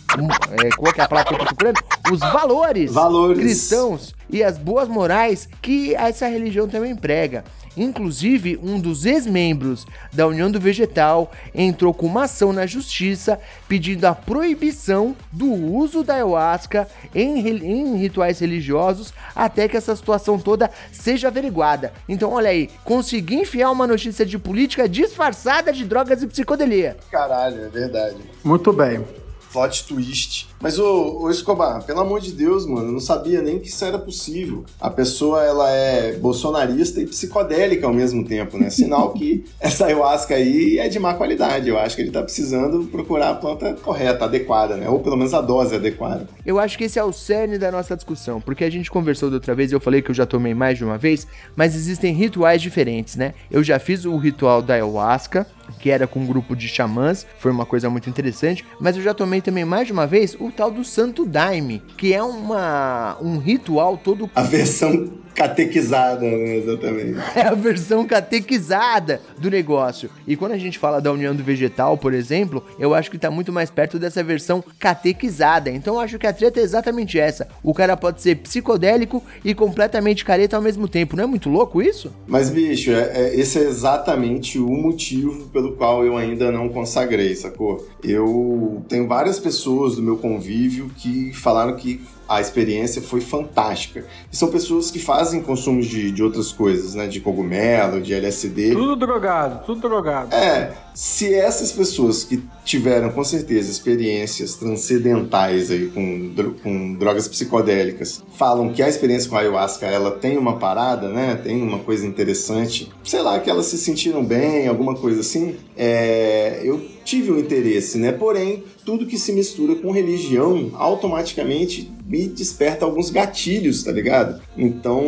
é, qual é que é a palavra que eu tô procurando? Os valores, Valores. cristãos e as boas morais que essa religião também prega. Inclusive, um dos ex-membros da União do Vegetal entrou com uma ação na justiça pedindo a proibição do uso da ayahuasca em, em rituais religiosos até que essa situação toda seja averiguada. Então, olha aí, consegui enfiar uma notícia de política disfarçada de drogas e psicodelia. Caralho, é verdade. Muito bem. Plot twist. Mas, ô, Escobar, pelo amor de Deus, mano, eu não sabia nem que isso era possível. A pessoa, ela é bolsonarista e psicodélica ao mesmo tempo, né? Sinal que essa ayahuasca aí é de má qualidade. Eu acho que ele tá precisando procurar a planta correta, adequada, né? Ou pelo menos a dose adequada. Eu acho que esse é o cerne da nossa discussão, porque a gente conversou da outra vez e eu falei que eu já tomei mais de uma vez, mas existem rituais diferentes, né? Eu já fiz o ritual da ayahuasca, que era com um grupo de xamãs, foi uma coisa muito interessante, mas eu já tomei também mais de uma vez o tal do Santo Daime, que é uma um ritual todo A versão catequizada, né? Exatamente. é a versão catequizada do negócio. E quando a gente fala da união do vegetal, por exemplo, eu acho que tá muito mais perto dessa versão catequizada. Então eu acho que a treta é exatamente essa. O cara pode ser psicodélico e completamente careta ao mesmo tempo. Não é muito louco isso? Mas, bicho, é- é- esse é exatamente o motivo pelo qual eu ainda não consagrei, sacou? Eu tenho várias pessoas do meu convívio que falaram que a experiência foi fantástica. E são pessoas que fazem consumo de, de outras coisas, né? De cogumelo, de LSD. Tudo drogado, tudo drogado. É, se essas pessoas que tiveram com certeza experiências transcendentais aí com, com drogas psicodélicas falam que a experiência com a ayahuasca ela tem uma parada, né? Tem uma coisa interessante, sei lá, que elas se sentiram bem, alguma coisa assim. É, eu tive um interesse, né? Porém, tudo que se mistura com religião automaticamente me desperta alguns gatilhos, tá ligado? Então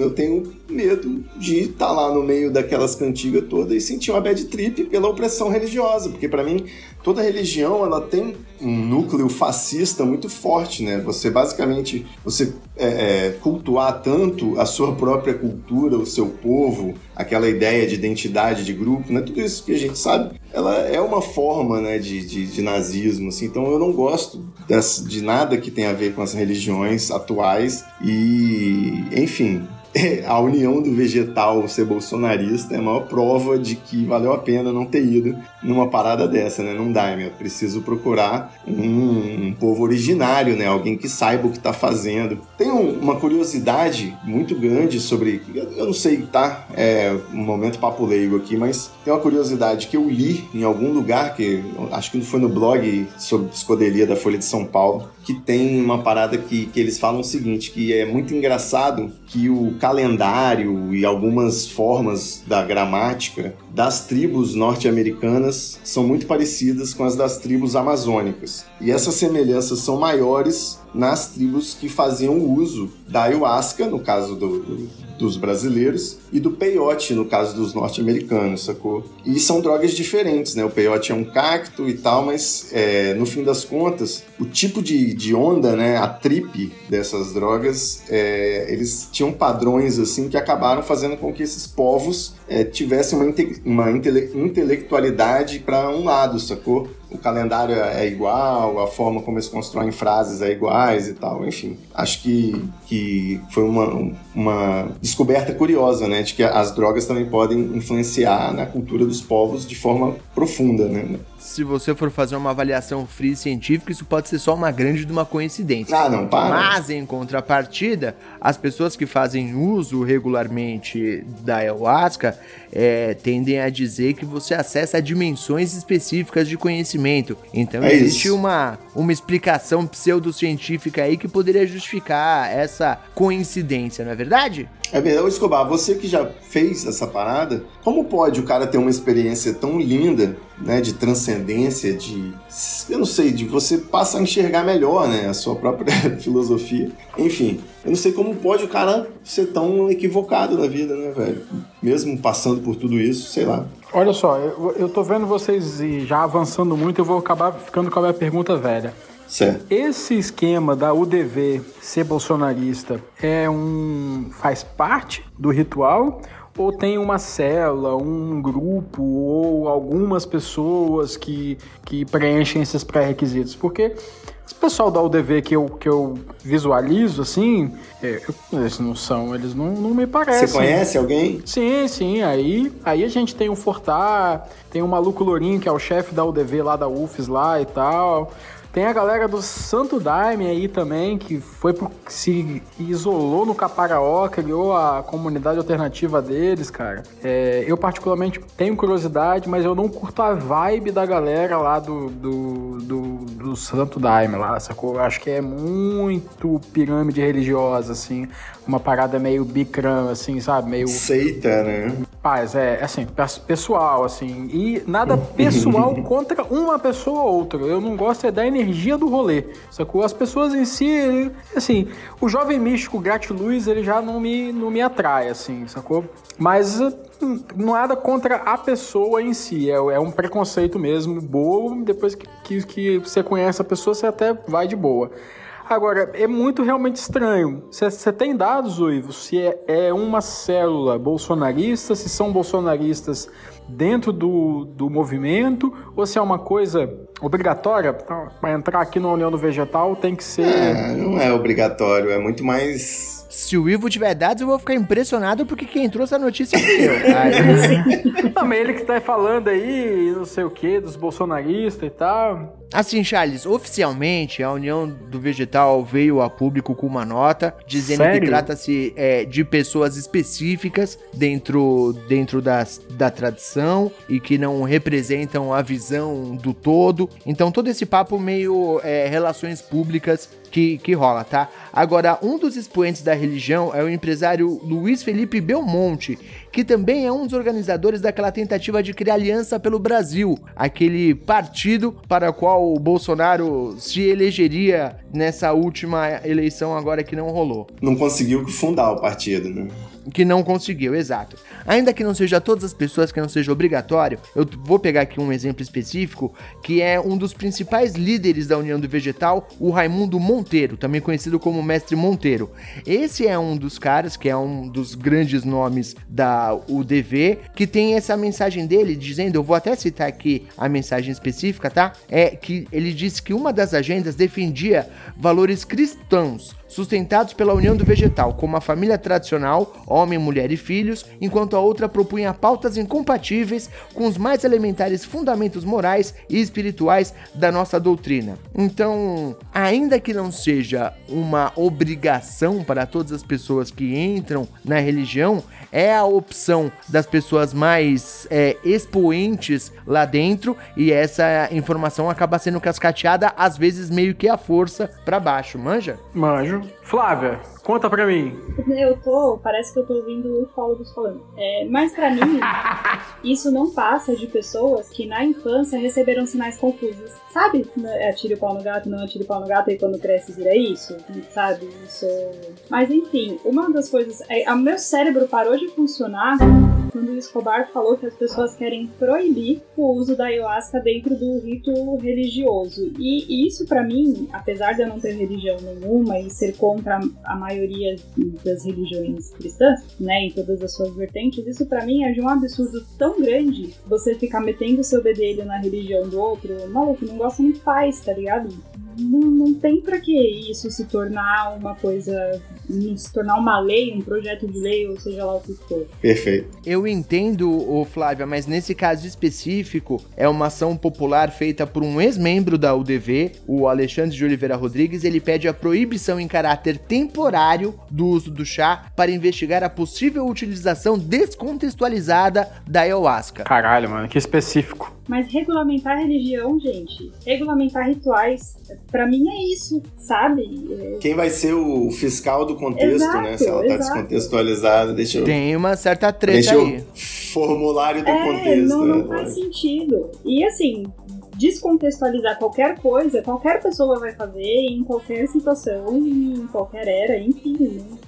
eu tenho medo de estar lá no meio daquelas cantigas todas e sentir uma bad trip pela opressão religiosa, porque pra mim toda religião ela tem um núcleo fascista muito forte, né? Você basicamente você é, é, cultuar tanto a sua própria cultura, o seu povo, aquela ideia de identidade de grupo, né? Tudo isso que a gente sabe, ela é uma forma, né, de, de, de nazismo, assim. Então eu não gosto dessa- de nada que tenha a ver com as religiões atuais e, enfim, a união do vegetal ser bolsonarista é a maior prova de que valeu a pena não ter ido numa parada dessa, né? Não dá, meu. Preciso procurar um, um povo originário, né? Alguém que saiba o que tá fazendo. Tem um- uma curiosidade muito grande sobre. Eu, eu não sei, tá? É um momento papo leigo aqui, mas tem uma curiosidade que eu li em algum lugar, que acho que foi no blog sobre psicodelia da Folha de São Paulo, que tem uma parada que, que eles falam o seguinte: que é muito engraçado que o calendário e algumas formas da gramática das tribos norte-americanas são muito parecidas com as das tribos amazônicas. E essas semelhanças são maiores nas tribos que faziam uso da ayahuasca, no caso do, do, dos brasileiros, e do peyote, no caso dos norte-americanos, sacou? E são drogas diferentes, né? O peyote é um cacto e tal, mas é, no fim das contas, o tipo de, de onda, né, a trip dessas drogas, é, eles tinham padrões assim que acabaram fazendo com que esses povos é, tivessem uma, inte uma intele intelectualidade para um lado, sacou? o calendário é igual, a forma como eles constroem frases é iguais e tal, enfim. Acho que, que foi uma, uma descoberta curiosa, né, de que as drogas também podem influenciar na cultura dos povos de forma profunda, né. Se você for fazer uma avaliação fria e científica, isso pode ser só uma grande de uma coincidência. Ah, não, para. Mas, em contrapartida, as pessoas que fazem uso regularmente da ayahuasca é, tendem a dizer que você acessa dimensões específicas de conhecimento. Então, É existe isso. uma, uma explicação pseudocientífica aí que poderia justificar essa coincidência, não é verdade? É verdade. Escobar, você que já fez essa parada, como pode o cara ter uma experiência tão linda, né, de transcendência, de, eu não sei, de você passa a enxergar melhor, né, a sua própria filosofia. Enfim, eu não sei como pode o cara ser tão equivocado na vida, né, velho? Mesmo passando por tudo isso, sei lá. Olha só, eu, eu tô vendo vocês já avançando muito, eu vou acabar ficando com a minha pergunta velha. Certo. Esse esquema da UDV ser bolsonarista é um faz parte do ritual ou tem uma célula, um grupo ou algumas pessoas que, que preenchem esses pré-requisitos? Porque esse pessoal da UDV que eu, que eu visualizo, assim, é, eles não são, eles não, não me parecem. Você conhece alguém? Sim, sim. Aí, aí a gente tem o Fortar, tem o maluco Lourinho, que é o chefe da UDV lá da UFES lá e tal. Tem a galera do Santo Daime aí também, que foi pro, se isolou no Caparaó, criou a comunidade alternativa deles, cara. É, eu particularmente tenho curiosidade, mas eu não curto a vibe da galera lá do, do, do, do Santo Daime lá, sacou? Eu acho que é muito pirâmide religiosa, assim. Uma parada meio bicrã, assim, sabe? Meio Seita, né? Paz, é, assim, pes- pessoal, assim, e nada pessoal contra uma pessoa ou outra. Eu não gosto é da energia do rolê, sacou? As pessoas em si, assim, o jovem místico gratiluz, ele já não me, não me atrai, assim, sacou? Mas hum, nada contra a pessoa em si, é, é um preconceito mesmo, bobo, depois que, que, que você conhece a pessoa, você até vai de boa. Agora, é muito realmente estranho. Você tem dados, Uivo, se é, é uma célula bolsonarista, se são bolsonaristas dentro do, do movimento, ou se é uma coisa obrigatória? Para entrar aqui na União do Vegetal tem que ser. É, não é obrigatório, é muito mais. Se o Ivo tiver dados, eu vou ficar impressionado porque quem trouxe a notícia fui eu. Aí- Não, mas ele que tá falando aí, não sei o que, dos bolsonaristas e tal. Assim, Charles, oficialmente a União do Vegetal veio a público com uma nota dizendo Sério? que trata-se é, de pessoas específicas dentro, dentro das, da tradição e que não representam a visão do todo. Então, todo esse papo meio é, relações públicas que, que rola, tá? Agora, um dos expoentes da religião é o empresário Luiz Felipe Belmonte, que também é um dos organizadores daquela tentativa de criar aliança pelo Brasil, aquele partido para o qual o Bolsonaro se elegeria nessa última eleição agora que não rolou. Não conseguiu fundar o partido, né? Que não conseguiu, exato. Ainda que não seja todas as pessoas, que não seja obrigatório, eu vou pegar aqui um exemplo específico, que é um dos principais líderes da União do Vegetal, o Raimundo Monteiro, também conhecido como Mestre Monteiro. Esse é um dos caras, que é um dos grandes nomes da UDV, que tem essa mensagem dele dizendo, eu vou até citar aqui a mensagem específica, tá? É que ele disse que uma das agendas defendia valores cristãos, sustentados pela união do vegetal, como a família tradicional, homem, mulher e filhos, enquanto a outra propunha pautas incompatíveis com os mais elementares fundamentos morais e espirituais da nossa doutrina. Então, ainda que não seja uma obrigação para todas as pessoas que entram na religião, é a opção das pessoas mais é, expoentes lá dentro e essa informação acaba sendo cascateada às vezes meio que à força para baixo, manja? Manjo. Flávia, Conta pra mim. Eu tô, parece que eu tô ouvindo ufólogos falando. É, mas pra mim, isso não passa de pessoas que na infância receberam sinais confusos. Sabe? É atire o pau no gato, não atire o pau no gato, e quando cresce vira isso. Sabe? Isso. Mas enfim, uma das coisas. É, o meu cérebro parou de funcionar quando o Escobar falou que as pessoas querem proibir o uso da ayahuasca dentro do rito religioso. E isso, pra mim, apesar de eu não ter religião nenhuma e ser contra a maioria das religiões cristãs, né, em todas as suas vertentes, isso pra mim é de um absurdo tão grande você ficar metendo o seu bedelho na religião do outro. Maluco, não gosta, não faz, tá ligado? Não, não tem pra que isso se tornar uma coisa. se tornar uma lei, um projeto de lei, ou seja lá o que for. Perfeito. Eu entendo, ô Flávia, mas nesse caso específico é uma ação popular feita por um ex-membro da UDV, o Alexandre de Oliveira Rodrigues. Ele pede a proibição em caráter temporário do uso do chá para investigar a possível utilização descontextualizada da ayahuasca. Caralho, mano, que específico. Mas regulamentar religião, gente, regulamentar rituais, pra mim é isso, sabe? É- Quem vai ser o fiscal do contexto, Exato, né? Se ela tá exato. descontextualizada, deixa eu. Tem uma certa treta Deixa eu. aí. Formulário do É, contexto. não, não né? faz sentido. E assim, descontextualizar qualquer coisa, qualquer pessoa vai fazer em qualquer situação, em qualquer era, enfim.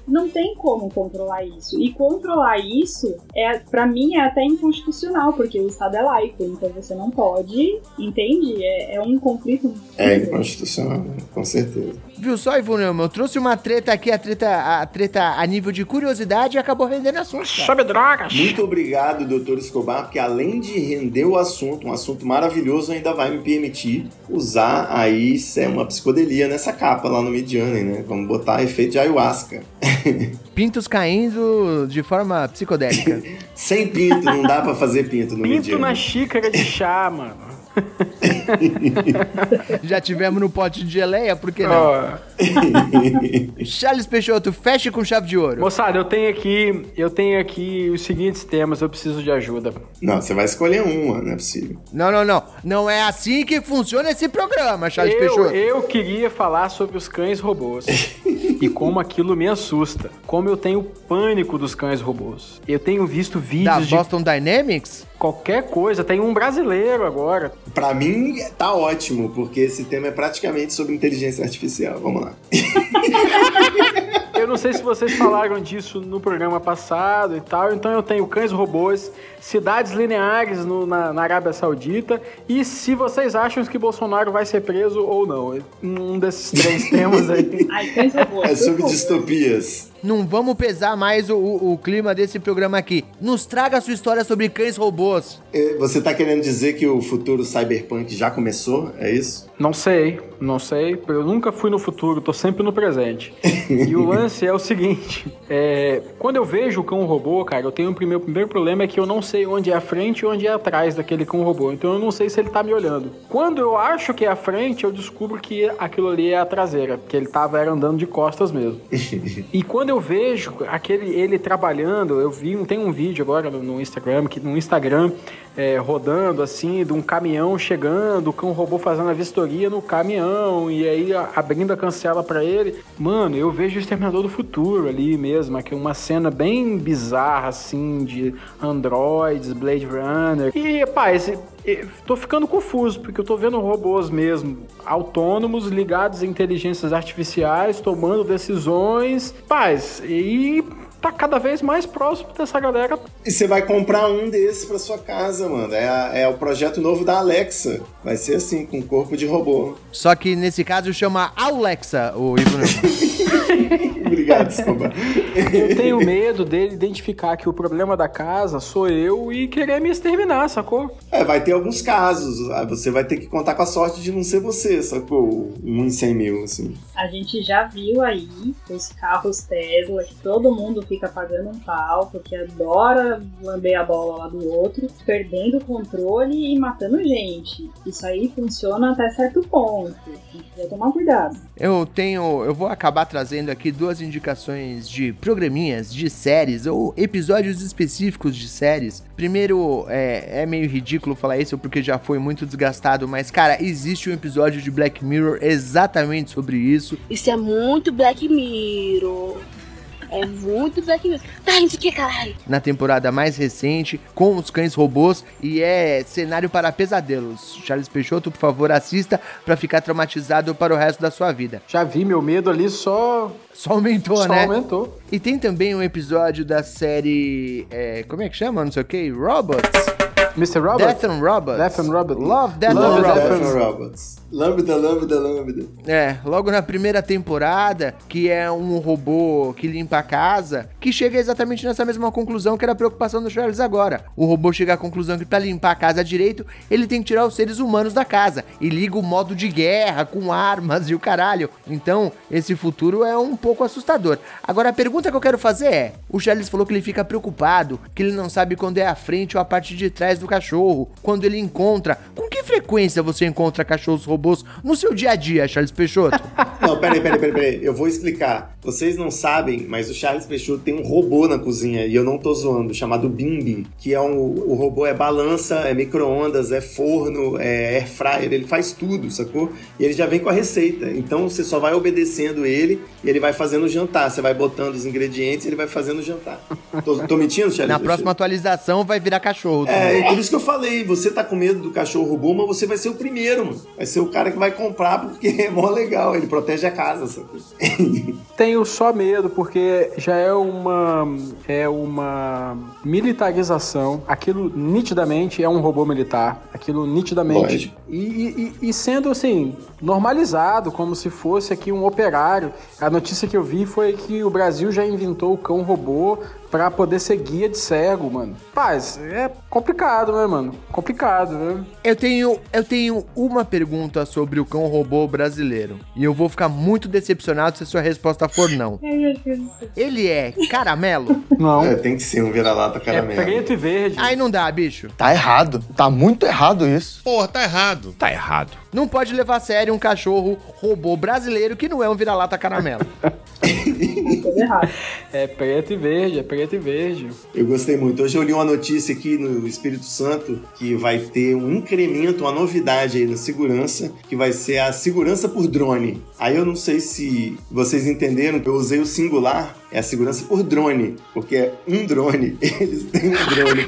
Não, não tem como controlar isso. E controlar isso, é para mim, é até inconstitucional, porque o Estado é laico, então você não pode, entende? É, é um conflito. É inconstitucional, né? com certeza. Viu só, Ivone? Eu trouxe uma treta aqui, a treta, a treta a nível de curiosidade e acabou rendendo assunto. Sobre drogas. Muito obrigado, doutor Escobar, porque além de render o assunto, um assunto maravilhoso, ainda vai me permitir usar aí é uma psicodelia nessa capa lá no Mediane, né? Vamos botar efeito de ayahuasca. Pintos caindo de forma psicodélica. Sem pinto, não dá pra fazer pinto no Pinto Mediane. na xícara de chá, mano. Já tivemos no pote de geleia, por que não? Ó, Charles Peixoto, feche com chave de ouro. Moçada, eu tenho aqui, eu tenho aqui os seguintes temas, eu preciso de ajuda. Não, você vai escolher uma, não é possível. Não, não, não. Não é assim que funciona esse programa, Charles Eu, Peixoto. eu queria falar sobre os cães robôs e como aquilo me assusta. Como eu tenho pânico dos cães robôs. Eu tenho visto Da vídeos de Boston Dynamics? qualquer coisa. Tem um brasileiro agora. Pra mim, tá ótimo, porque esse tema é praticamente sobre inteligência artificial. Vamos lá. Eu não sei se vocês falaram disso no programa passado e tal. Então eu tenho cães robôs, cidades lineares no- na, na Arábia Saudita. E se vocês acham que Bolsonaro vai ser preso ou não. Um desses três temas aí. Ai, cães robôs, É sobre distopias. Não vamos pesar mais o, o- o clima desse programa aqui. Nos traga a sua história sobre cães robôs. Você tá querendo dizer que o futuro cyberpunk já começou? É isso? Não sei, não sei. Eu nunca fui no futuro, tô sempre no presente. E o lance é o seguinte: é, quando eu vejo o cão robô, cara, eu tenho um primeiro, primeiro problema é que eu não sei onde é a frente e onde é atrás daquele cão robô. Então eu não sei se ele tá me olhando. Quando eu acho que é a frente, eu descubro que aquilo ali é a traseira, que ele tava era andando de costas mesmo. E quando eu vejo aquele ele trabalhando, eu vi, tem um vídeo agora no, no Instagram, que no Instagram é, rodando assim, de um caminhão chegando, o cão robô fazendo a vistoria no caminhão e aí a- abrindo a cancela pra ele. Mano, eu vejo o Exterminador do Futuro ali mesmo, é uma cena bem bizarra assim de androids, Blade Runner. E, pá, esse, e- tô ficando confuso, porque eu tô vendo robôs mesmo autônomos ligados a inteligências artificiais, tomando decisões. Paz, e tá cada vez mais próximo dessa galera. E você vai comprar um desses pra sua casa, mano. É, a- é o projeto novo da Alexa. Vai ser assim, com corpo de robô. Só que nesse caso chama Alexa, o Ivo. Obrigado, Escobar. Eu tenho medo dele identificar que o problema da casa sou eu e querer me exterminar, sacou? É, vai ter alguns casos. Aí Você vai ter que contar com a sorte de não ser você, sacou? Um em 100 mil, assim. A gente já viu aí os carros Tesla, que todo mundo fica pagando um pau, porque adora lamber a bola lá do outro, perdendo o controle e matando gente. Isso aí funciona até certo ponto. A gente precisa tomar cuidado. Eu tenho. Eu vou acabar trazendo aqui aqui duas indicações de programinhas, de séries ou episódios específicos de séries. Primeiro, é, é meio ridículo falar isso porque já foi muito desgastado, mas cara, existe um episódio de Black Mirror exatamente sobre isso. Isso é muito Black Mirror. É muito Black Mirror. Tá, não sei o que, caralho. na temporada mais recente, com os cães robôs, e é cenário para pesadelos. Charles Peixoto, por favor, assista para ficar traumatizado para o resto da sua vida. Já vi, meu medo ali só. Só aumentou, Só né? aumentou. E tem também um episódio da série. é, como é que chama? Não sei o que? Robots. Mr. Robert? Death and Robots. Death and Robert. Love, Death Love, and Death Robots. and Robots. Lambda, lambda, lambda. É, logo na primeira temporada, que é um robô que limpa a casa, que chega exatamente nessa mesma conclusão que era a preocupação do Charles agora. O robô chega à conclusão que pra limpar a casa direito, ele tem que tirar os seres humanos da casa e liga o modo de guerra com armas e o caralho. Então, esse futuro é um pouco assustador. Agora a pergunta que eu quero fazer é: o Charles falou que ele fica preocupado, que ele não sabe quando é a frente ou a parte de trás do cachorro, quando ele encontra. Com que frequência você encontra cachorros robôs no seu dia a dia, Charles Peixoto? Não, peraí, peraí, peraí, peraí. Eu vou explicar. Vocês não sabem, mas o Charles Peixoto tem um robô na cozinha, e eu não tô zoando, chamado Bimbi, que é um. O robô é balança, é micro-ondas, é forno, é air fryer, ele faz tudo, sacou? E ele já vem com a receita. Então você só vai obedecendo ele e ele vai fazendo o jantar. Você vai botando os ingredientes e ele vai fazendo o jantar. Tô, tô mentindo, Charles? Na Peixoto? próxima atualização vai virar cachorro. É, por isso que eu falei, você tá com medo do cachorro robô, mas você vai ser o primeiro, mano. Vai ser o cara que vai comprar porque é mó legal, ele protege a casa, sacou? Tenho só medo porque já é uma é uma militarização. Aquilo nitidamente é um robô militar. Aquilo nitidamente e- e- e sendo assim normalizado como se fosse aqui um operário. A notícia que eu vi foi que o Brasil já inventou o cão robô pra poder ser guia de cego, mano. Paz, é complicado, né, mano? Complicado, né? Eu tenho, eu tenho uma pergunta sobre o cão robô brasileiro. E eu vou ficar muito decepcionado se a sua resposta for não. Ele é caramelo? Não. É, tem que ser um vira-lata caramelo. É preto e verde. Aí não dá, bicho. Tá errado. Tá muito errado isso. Porra, tá errado. Tá errado. Não pode levar a sério um cachorro robô brasileiro que não é um vira-lata caramelo. É preto e verde, é preto e verde. Eu gostei muito. Hoje eu li uma notícia aqui no Espírito Santo que vai ter um incremento, uma novidade aí na segurança, que vai ser a segurança por drone. Aí eu não sei se vocês entenderam, eu usei o singular, é a segurança por drone, porque é um drone. Eles têm um drone.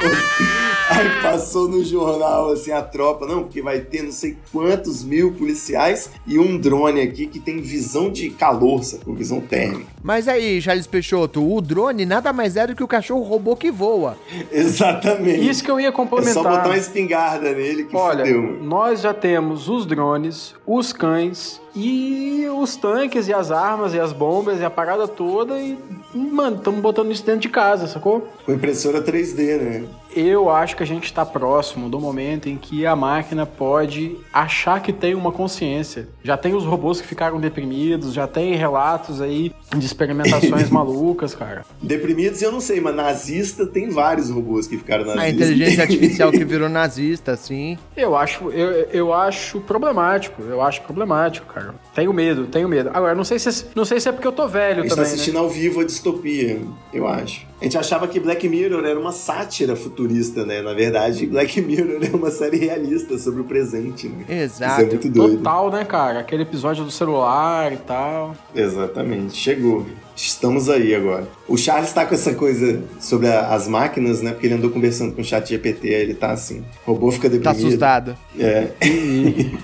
Aí passou no jornal assim a tropa, não, porque vai ter não sei quantos mil policiais e um drone aqui que tem visão de calor, sacou? Visão térmica. Mas aí, Charles Peixoto, o drone nada mais é do que o cachorro robô que voa. Exatamente. Isso que eu ia É complementar. só botar uma espingarda nele que Olha, fudeu, nós já temos os drones, os cães e os tanques e as armas e as bombas e a parada toda e, mano, estamos botando isso dentro de casa, sacou? Com impressora 3D, né? Eu acho que a gente está próximo do momento em que a máquina pode achar que tem uma consciência. Já tem os robôs que ficaram deprimidos, já tem relatos aí de experimentações malucas, cara. Deprimidos eu não sei, mas nazista tem vários robôs que ficaram nazistas. A inteligência artificial que virou nazista, assim. Eu acho, eu, eu acho problemático, eu acho problemático, cara. Tenho medo, tenho medo. Agora, não sei se, não sei se é porque eu tô A velho gente tá também, assistindo né? ao vivo a distopia, eu acho. A gente achava que Black Mirror era uma sátira futurista, né? Na verdade, Black Mirror é uma série realista sobre o presente, né? Exato. Isso é muito doido. Total, né, cara? Aquele episódio do celular e tal. Exatamente, chegou. Estamos aí agora. O Charles tá com essa coisa sobre a- as máquinas, né? Porque ele andou conversando com o chat GPT, aí ele tá assim. O robô fica Tá deprimido. assustado. É.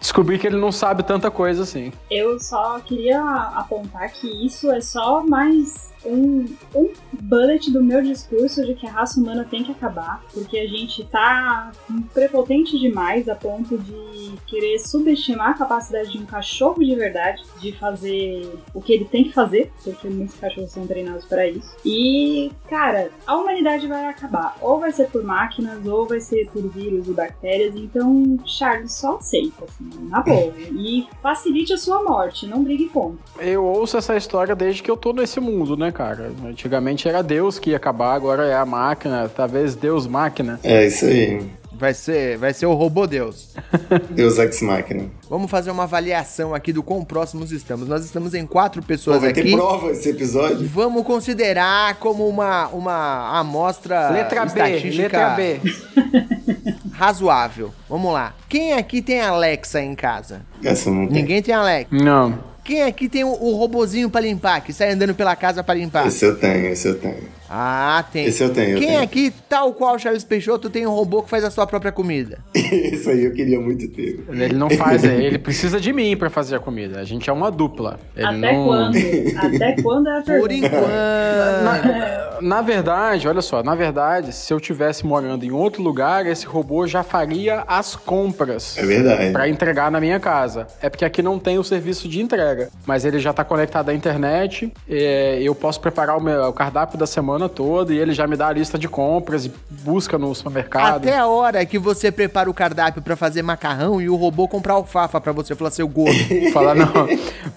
Descobri que ele não sabe tanta coisa assim. Eu só queria apontar que isso é só mais um, um bullet do meu discurso de que a raça humana tem que acabar, porque a gente tá prepotente demais a ponto de querer subestimar a capacidade de um cachorro de verdade de fazer o que ele tem que fazer, porque muitos cachorros são treinados para isso. E, cara, a humanidade vai acabar. Ou vai ser por máquinas, ou vai ser por vírus e bactérias. Então, Charles, só aceita, assim, na boa. E facilite a sua morte, não brigue contra. Eu ouço essa história desde que eu tô nesse mundo, né, cara? Antigamente era Deus que ia acabar, agora é a máquina, talvez Deus máquina. É isso aí. Vai ser, vai ser o robô Deus. Deus Ex Machina. Vamos fazer uma avaliação aqui do quão próximos estamos. Nós estamos em quatro Pô, pessoas vai aqui. ter prova esse episódio? Vamos considerar como uma, uma amostra Letra B, estatística letra B. razoável. Vamos lá. Quem aqui tem Alexa em casa? Essa não tem. Ninguém tem Alexa. Não. Quem aqui tem o, o robozinho pra limpar, que sai andando pela casa pra limpar? Esse eu tenho, esse eu tenho. Ah, tem. Esse eu tenho, eu Quem tenho. aqui, tal qual o Charles Peixoto, tem um robô que faz a sua própria comida? Esse aí eu queria muito ter. Ele não faz, é, ele precisa de mim pra fazer a comida. A gente é uma dupla. Ele Até não... quando? Até quando é a Por enquanto. Na, na verdade, olha só, na verdade, se eu tivesse morando em outro lugar, esse robô já faria as compras. É verdade. Pra entregar na minha casa. É porque aqui não tem o serviço de entrega, mas ele já tá conectado à internet. é, eu posso preparar o, meu, o cardápio da semana toda e ele já me dá a lista de compras e busca no supermercado. Até a hora que você prepara o cardápio pra fazer macarrão e o robô comprar alfafa pra você falar seu gordo. Falar, não,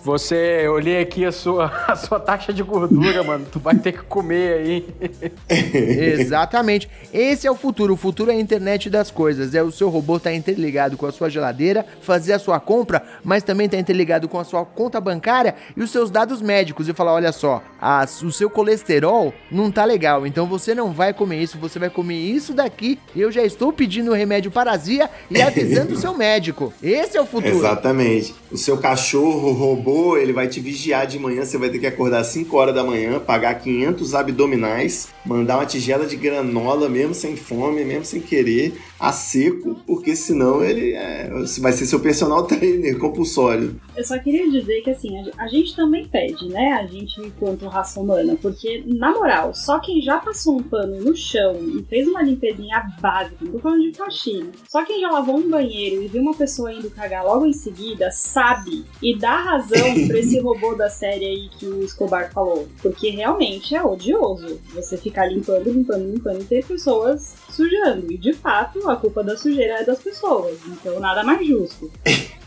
você, eu olhei aqui a sua, a sua taxa de gordura, mano. Tu vai ter que comer aí. Exatamente. Esse é o futuro. O futuro é a internet das coisas. É o seu robô estar interligado com a sua geladeira, fazer a sua compra, mas também estar interligado com a sua conta bancária e os seus dados médicos e falar: olha só, a- o seu colesterol não tá legal, então você não vai comer isso, você vai comer isso daqui. Eu já estou pedindo o remédio parazia e avisando o seu médico. Esse é o futuro. Exatamente. O seu cachorro robô, ele vai te vigiar de manhã, você vai ter que acordar às 5 horas da manhã, pagar 500 abdominais, mandar uma tigela de granola mesmo sem fome, mesmo sem querer, a seco, porque senão ele é, vai ser seu personal trainer compulsório. Eu só queria dizer que assim, a- a gente também pede, né? A gente enquanto raça humana, porque, na moral, só quem já passou um pano no chão e fez uma limpezinha básica, não tô falando de faxina, só quem já lavou um banheiro e viu uma pessoa indo cagar logo em seguida, sabe e dá razão pra esse robô da série aí que o Escobar falou. Porque realmente é odioso você ficar limpando, limpando, limpando e ter pessoas sujando. E de fato, a culpa da sujeira é das pessoas. Então nada mais justo.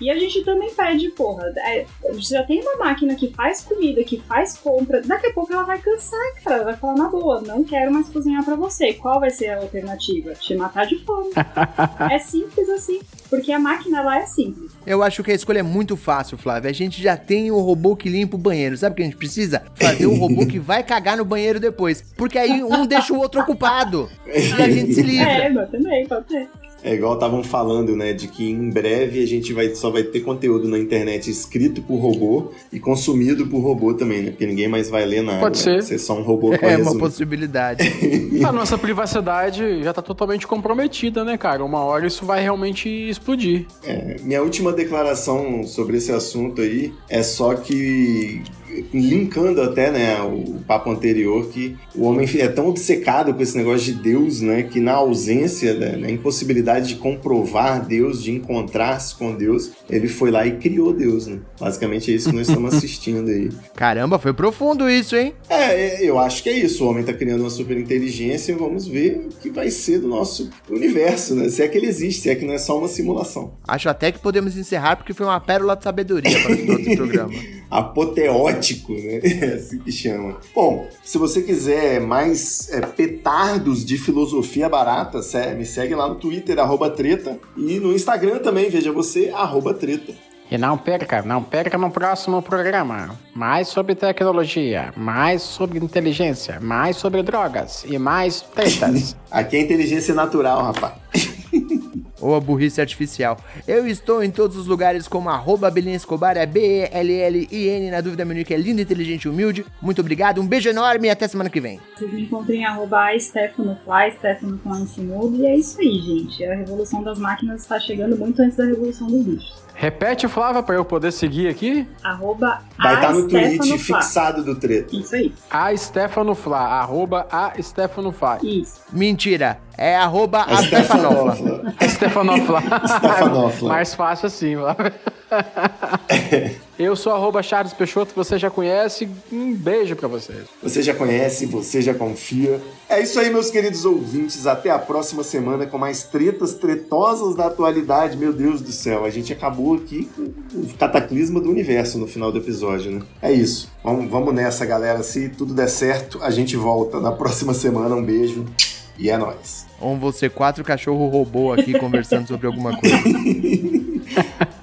E a gente também pede, porra, é, você já tem uma máquina que faz comida, que faz compra, daqui a pouco ela vai cansar, cara. Vai falar na boa, não quero mais cozinhar pra você. Qual vai ser a alternativa? Te matar de fome. é simples assim. Porque a máquina lá é simples. Eu acho que a escolha é muito fácil, Flávio. A gente já tem o robô que limpa o banheiro. Sabe o que a gente precisa? Fazer um robô que vai cagar no banheiro depois. Porque aí um deixa o outro ocupado. E a gente se livra. É, mas também, pode ser. É igual estavam falando, né, de que em breve a gente vai, só vai ter conteúdo na internet escrito por robô e consumido por robô também, né? Porque ninguém mais vai ler nada. Pode vai ser. ser só um robô que É uma possibilidade. A nossa privacidade já tá totalmente comprometida, né, cara? Uma hora isso vai realmente explodir. É, minha última declaração sobre esse assunto aí é só que linkando até, né, o papo anterior que o homem é tão obcecado com esse negócio de Deus, né, que na ausência, né, na impossibilidade de comprovar Deus, de encontrar-se com Deus, ele foi lá e criou Deus, né? Basicamente é isso que nós estamos assistindo aí. Caramba, foi profundo isso, hein? É, eu acho que é isso. O homem tá criando uma super inteligência e vamos ver o que vai ser do nosso universo, né? Se é que ele existe, se é que não é só uma simulação. Acho até que podemos encerrar porque foi uma pérola de sabedoria para o desse programa. Né? É assim que chama. Bom, se você quiser mais é, petardos de filosofia barata, me segue lá no Twitter, arroba treta, e no Instagram também, veja você, arroba treta. E não perca, não perca no próximo programa. Mais sobre tecnologia, mais sobre inteligência, mais sobre drogas e mais tretas. Aqui é inteligência natural, rapaz. Ou a burrice artificial. Eu estou em todos os lugares como arroba Escobar, é B-E-L-L-I-N, na dúvida menino que é linda, inteligente e humilde. Muito obrigado, um beijo enorme e até semana que vem. Vocês me encontram em arroba StephanoFly, Stefano com esse mudo. E é isso aí, gente. A revolução das máquinas está chegando muito antes da revolução dos bichos. Repete, Flávia, pra eu poder seguir aqui. Arroba Vai estar no tweet fixado do treta. Isso aí. A Stefano Flá, arroba a Stefano Flá. Isso. Mentira, é arroba A a. Stefanofla. Stefanofla. Mais fácil assim, Flávia. Eu sou arroba Charles Peixoto, você já conhece. Um beijo pra vocês. Você já conhece, você já confia. É isso aí, meus queridos ouvintes. Até a próxima semana com mais tretas tretosas da atualidade. Meu Deus do céu, a gente acabou aqui com o cataclisma do universo no final do episódio, né? É isso. Vamos, vamos nessa, galera. Se tudo der certo, a gente volta na próxima semana. Um beijo E é nóis. Ou você quatro cachorro robô aqui conversando sobre alguma coisa.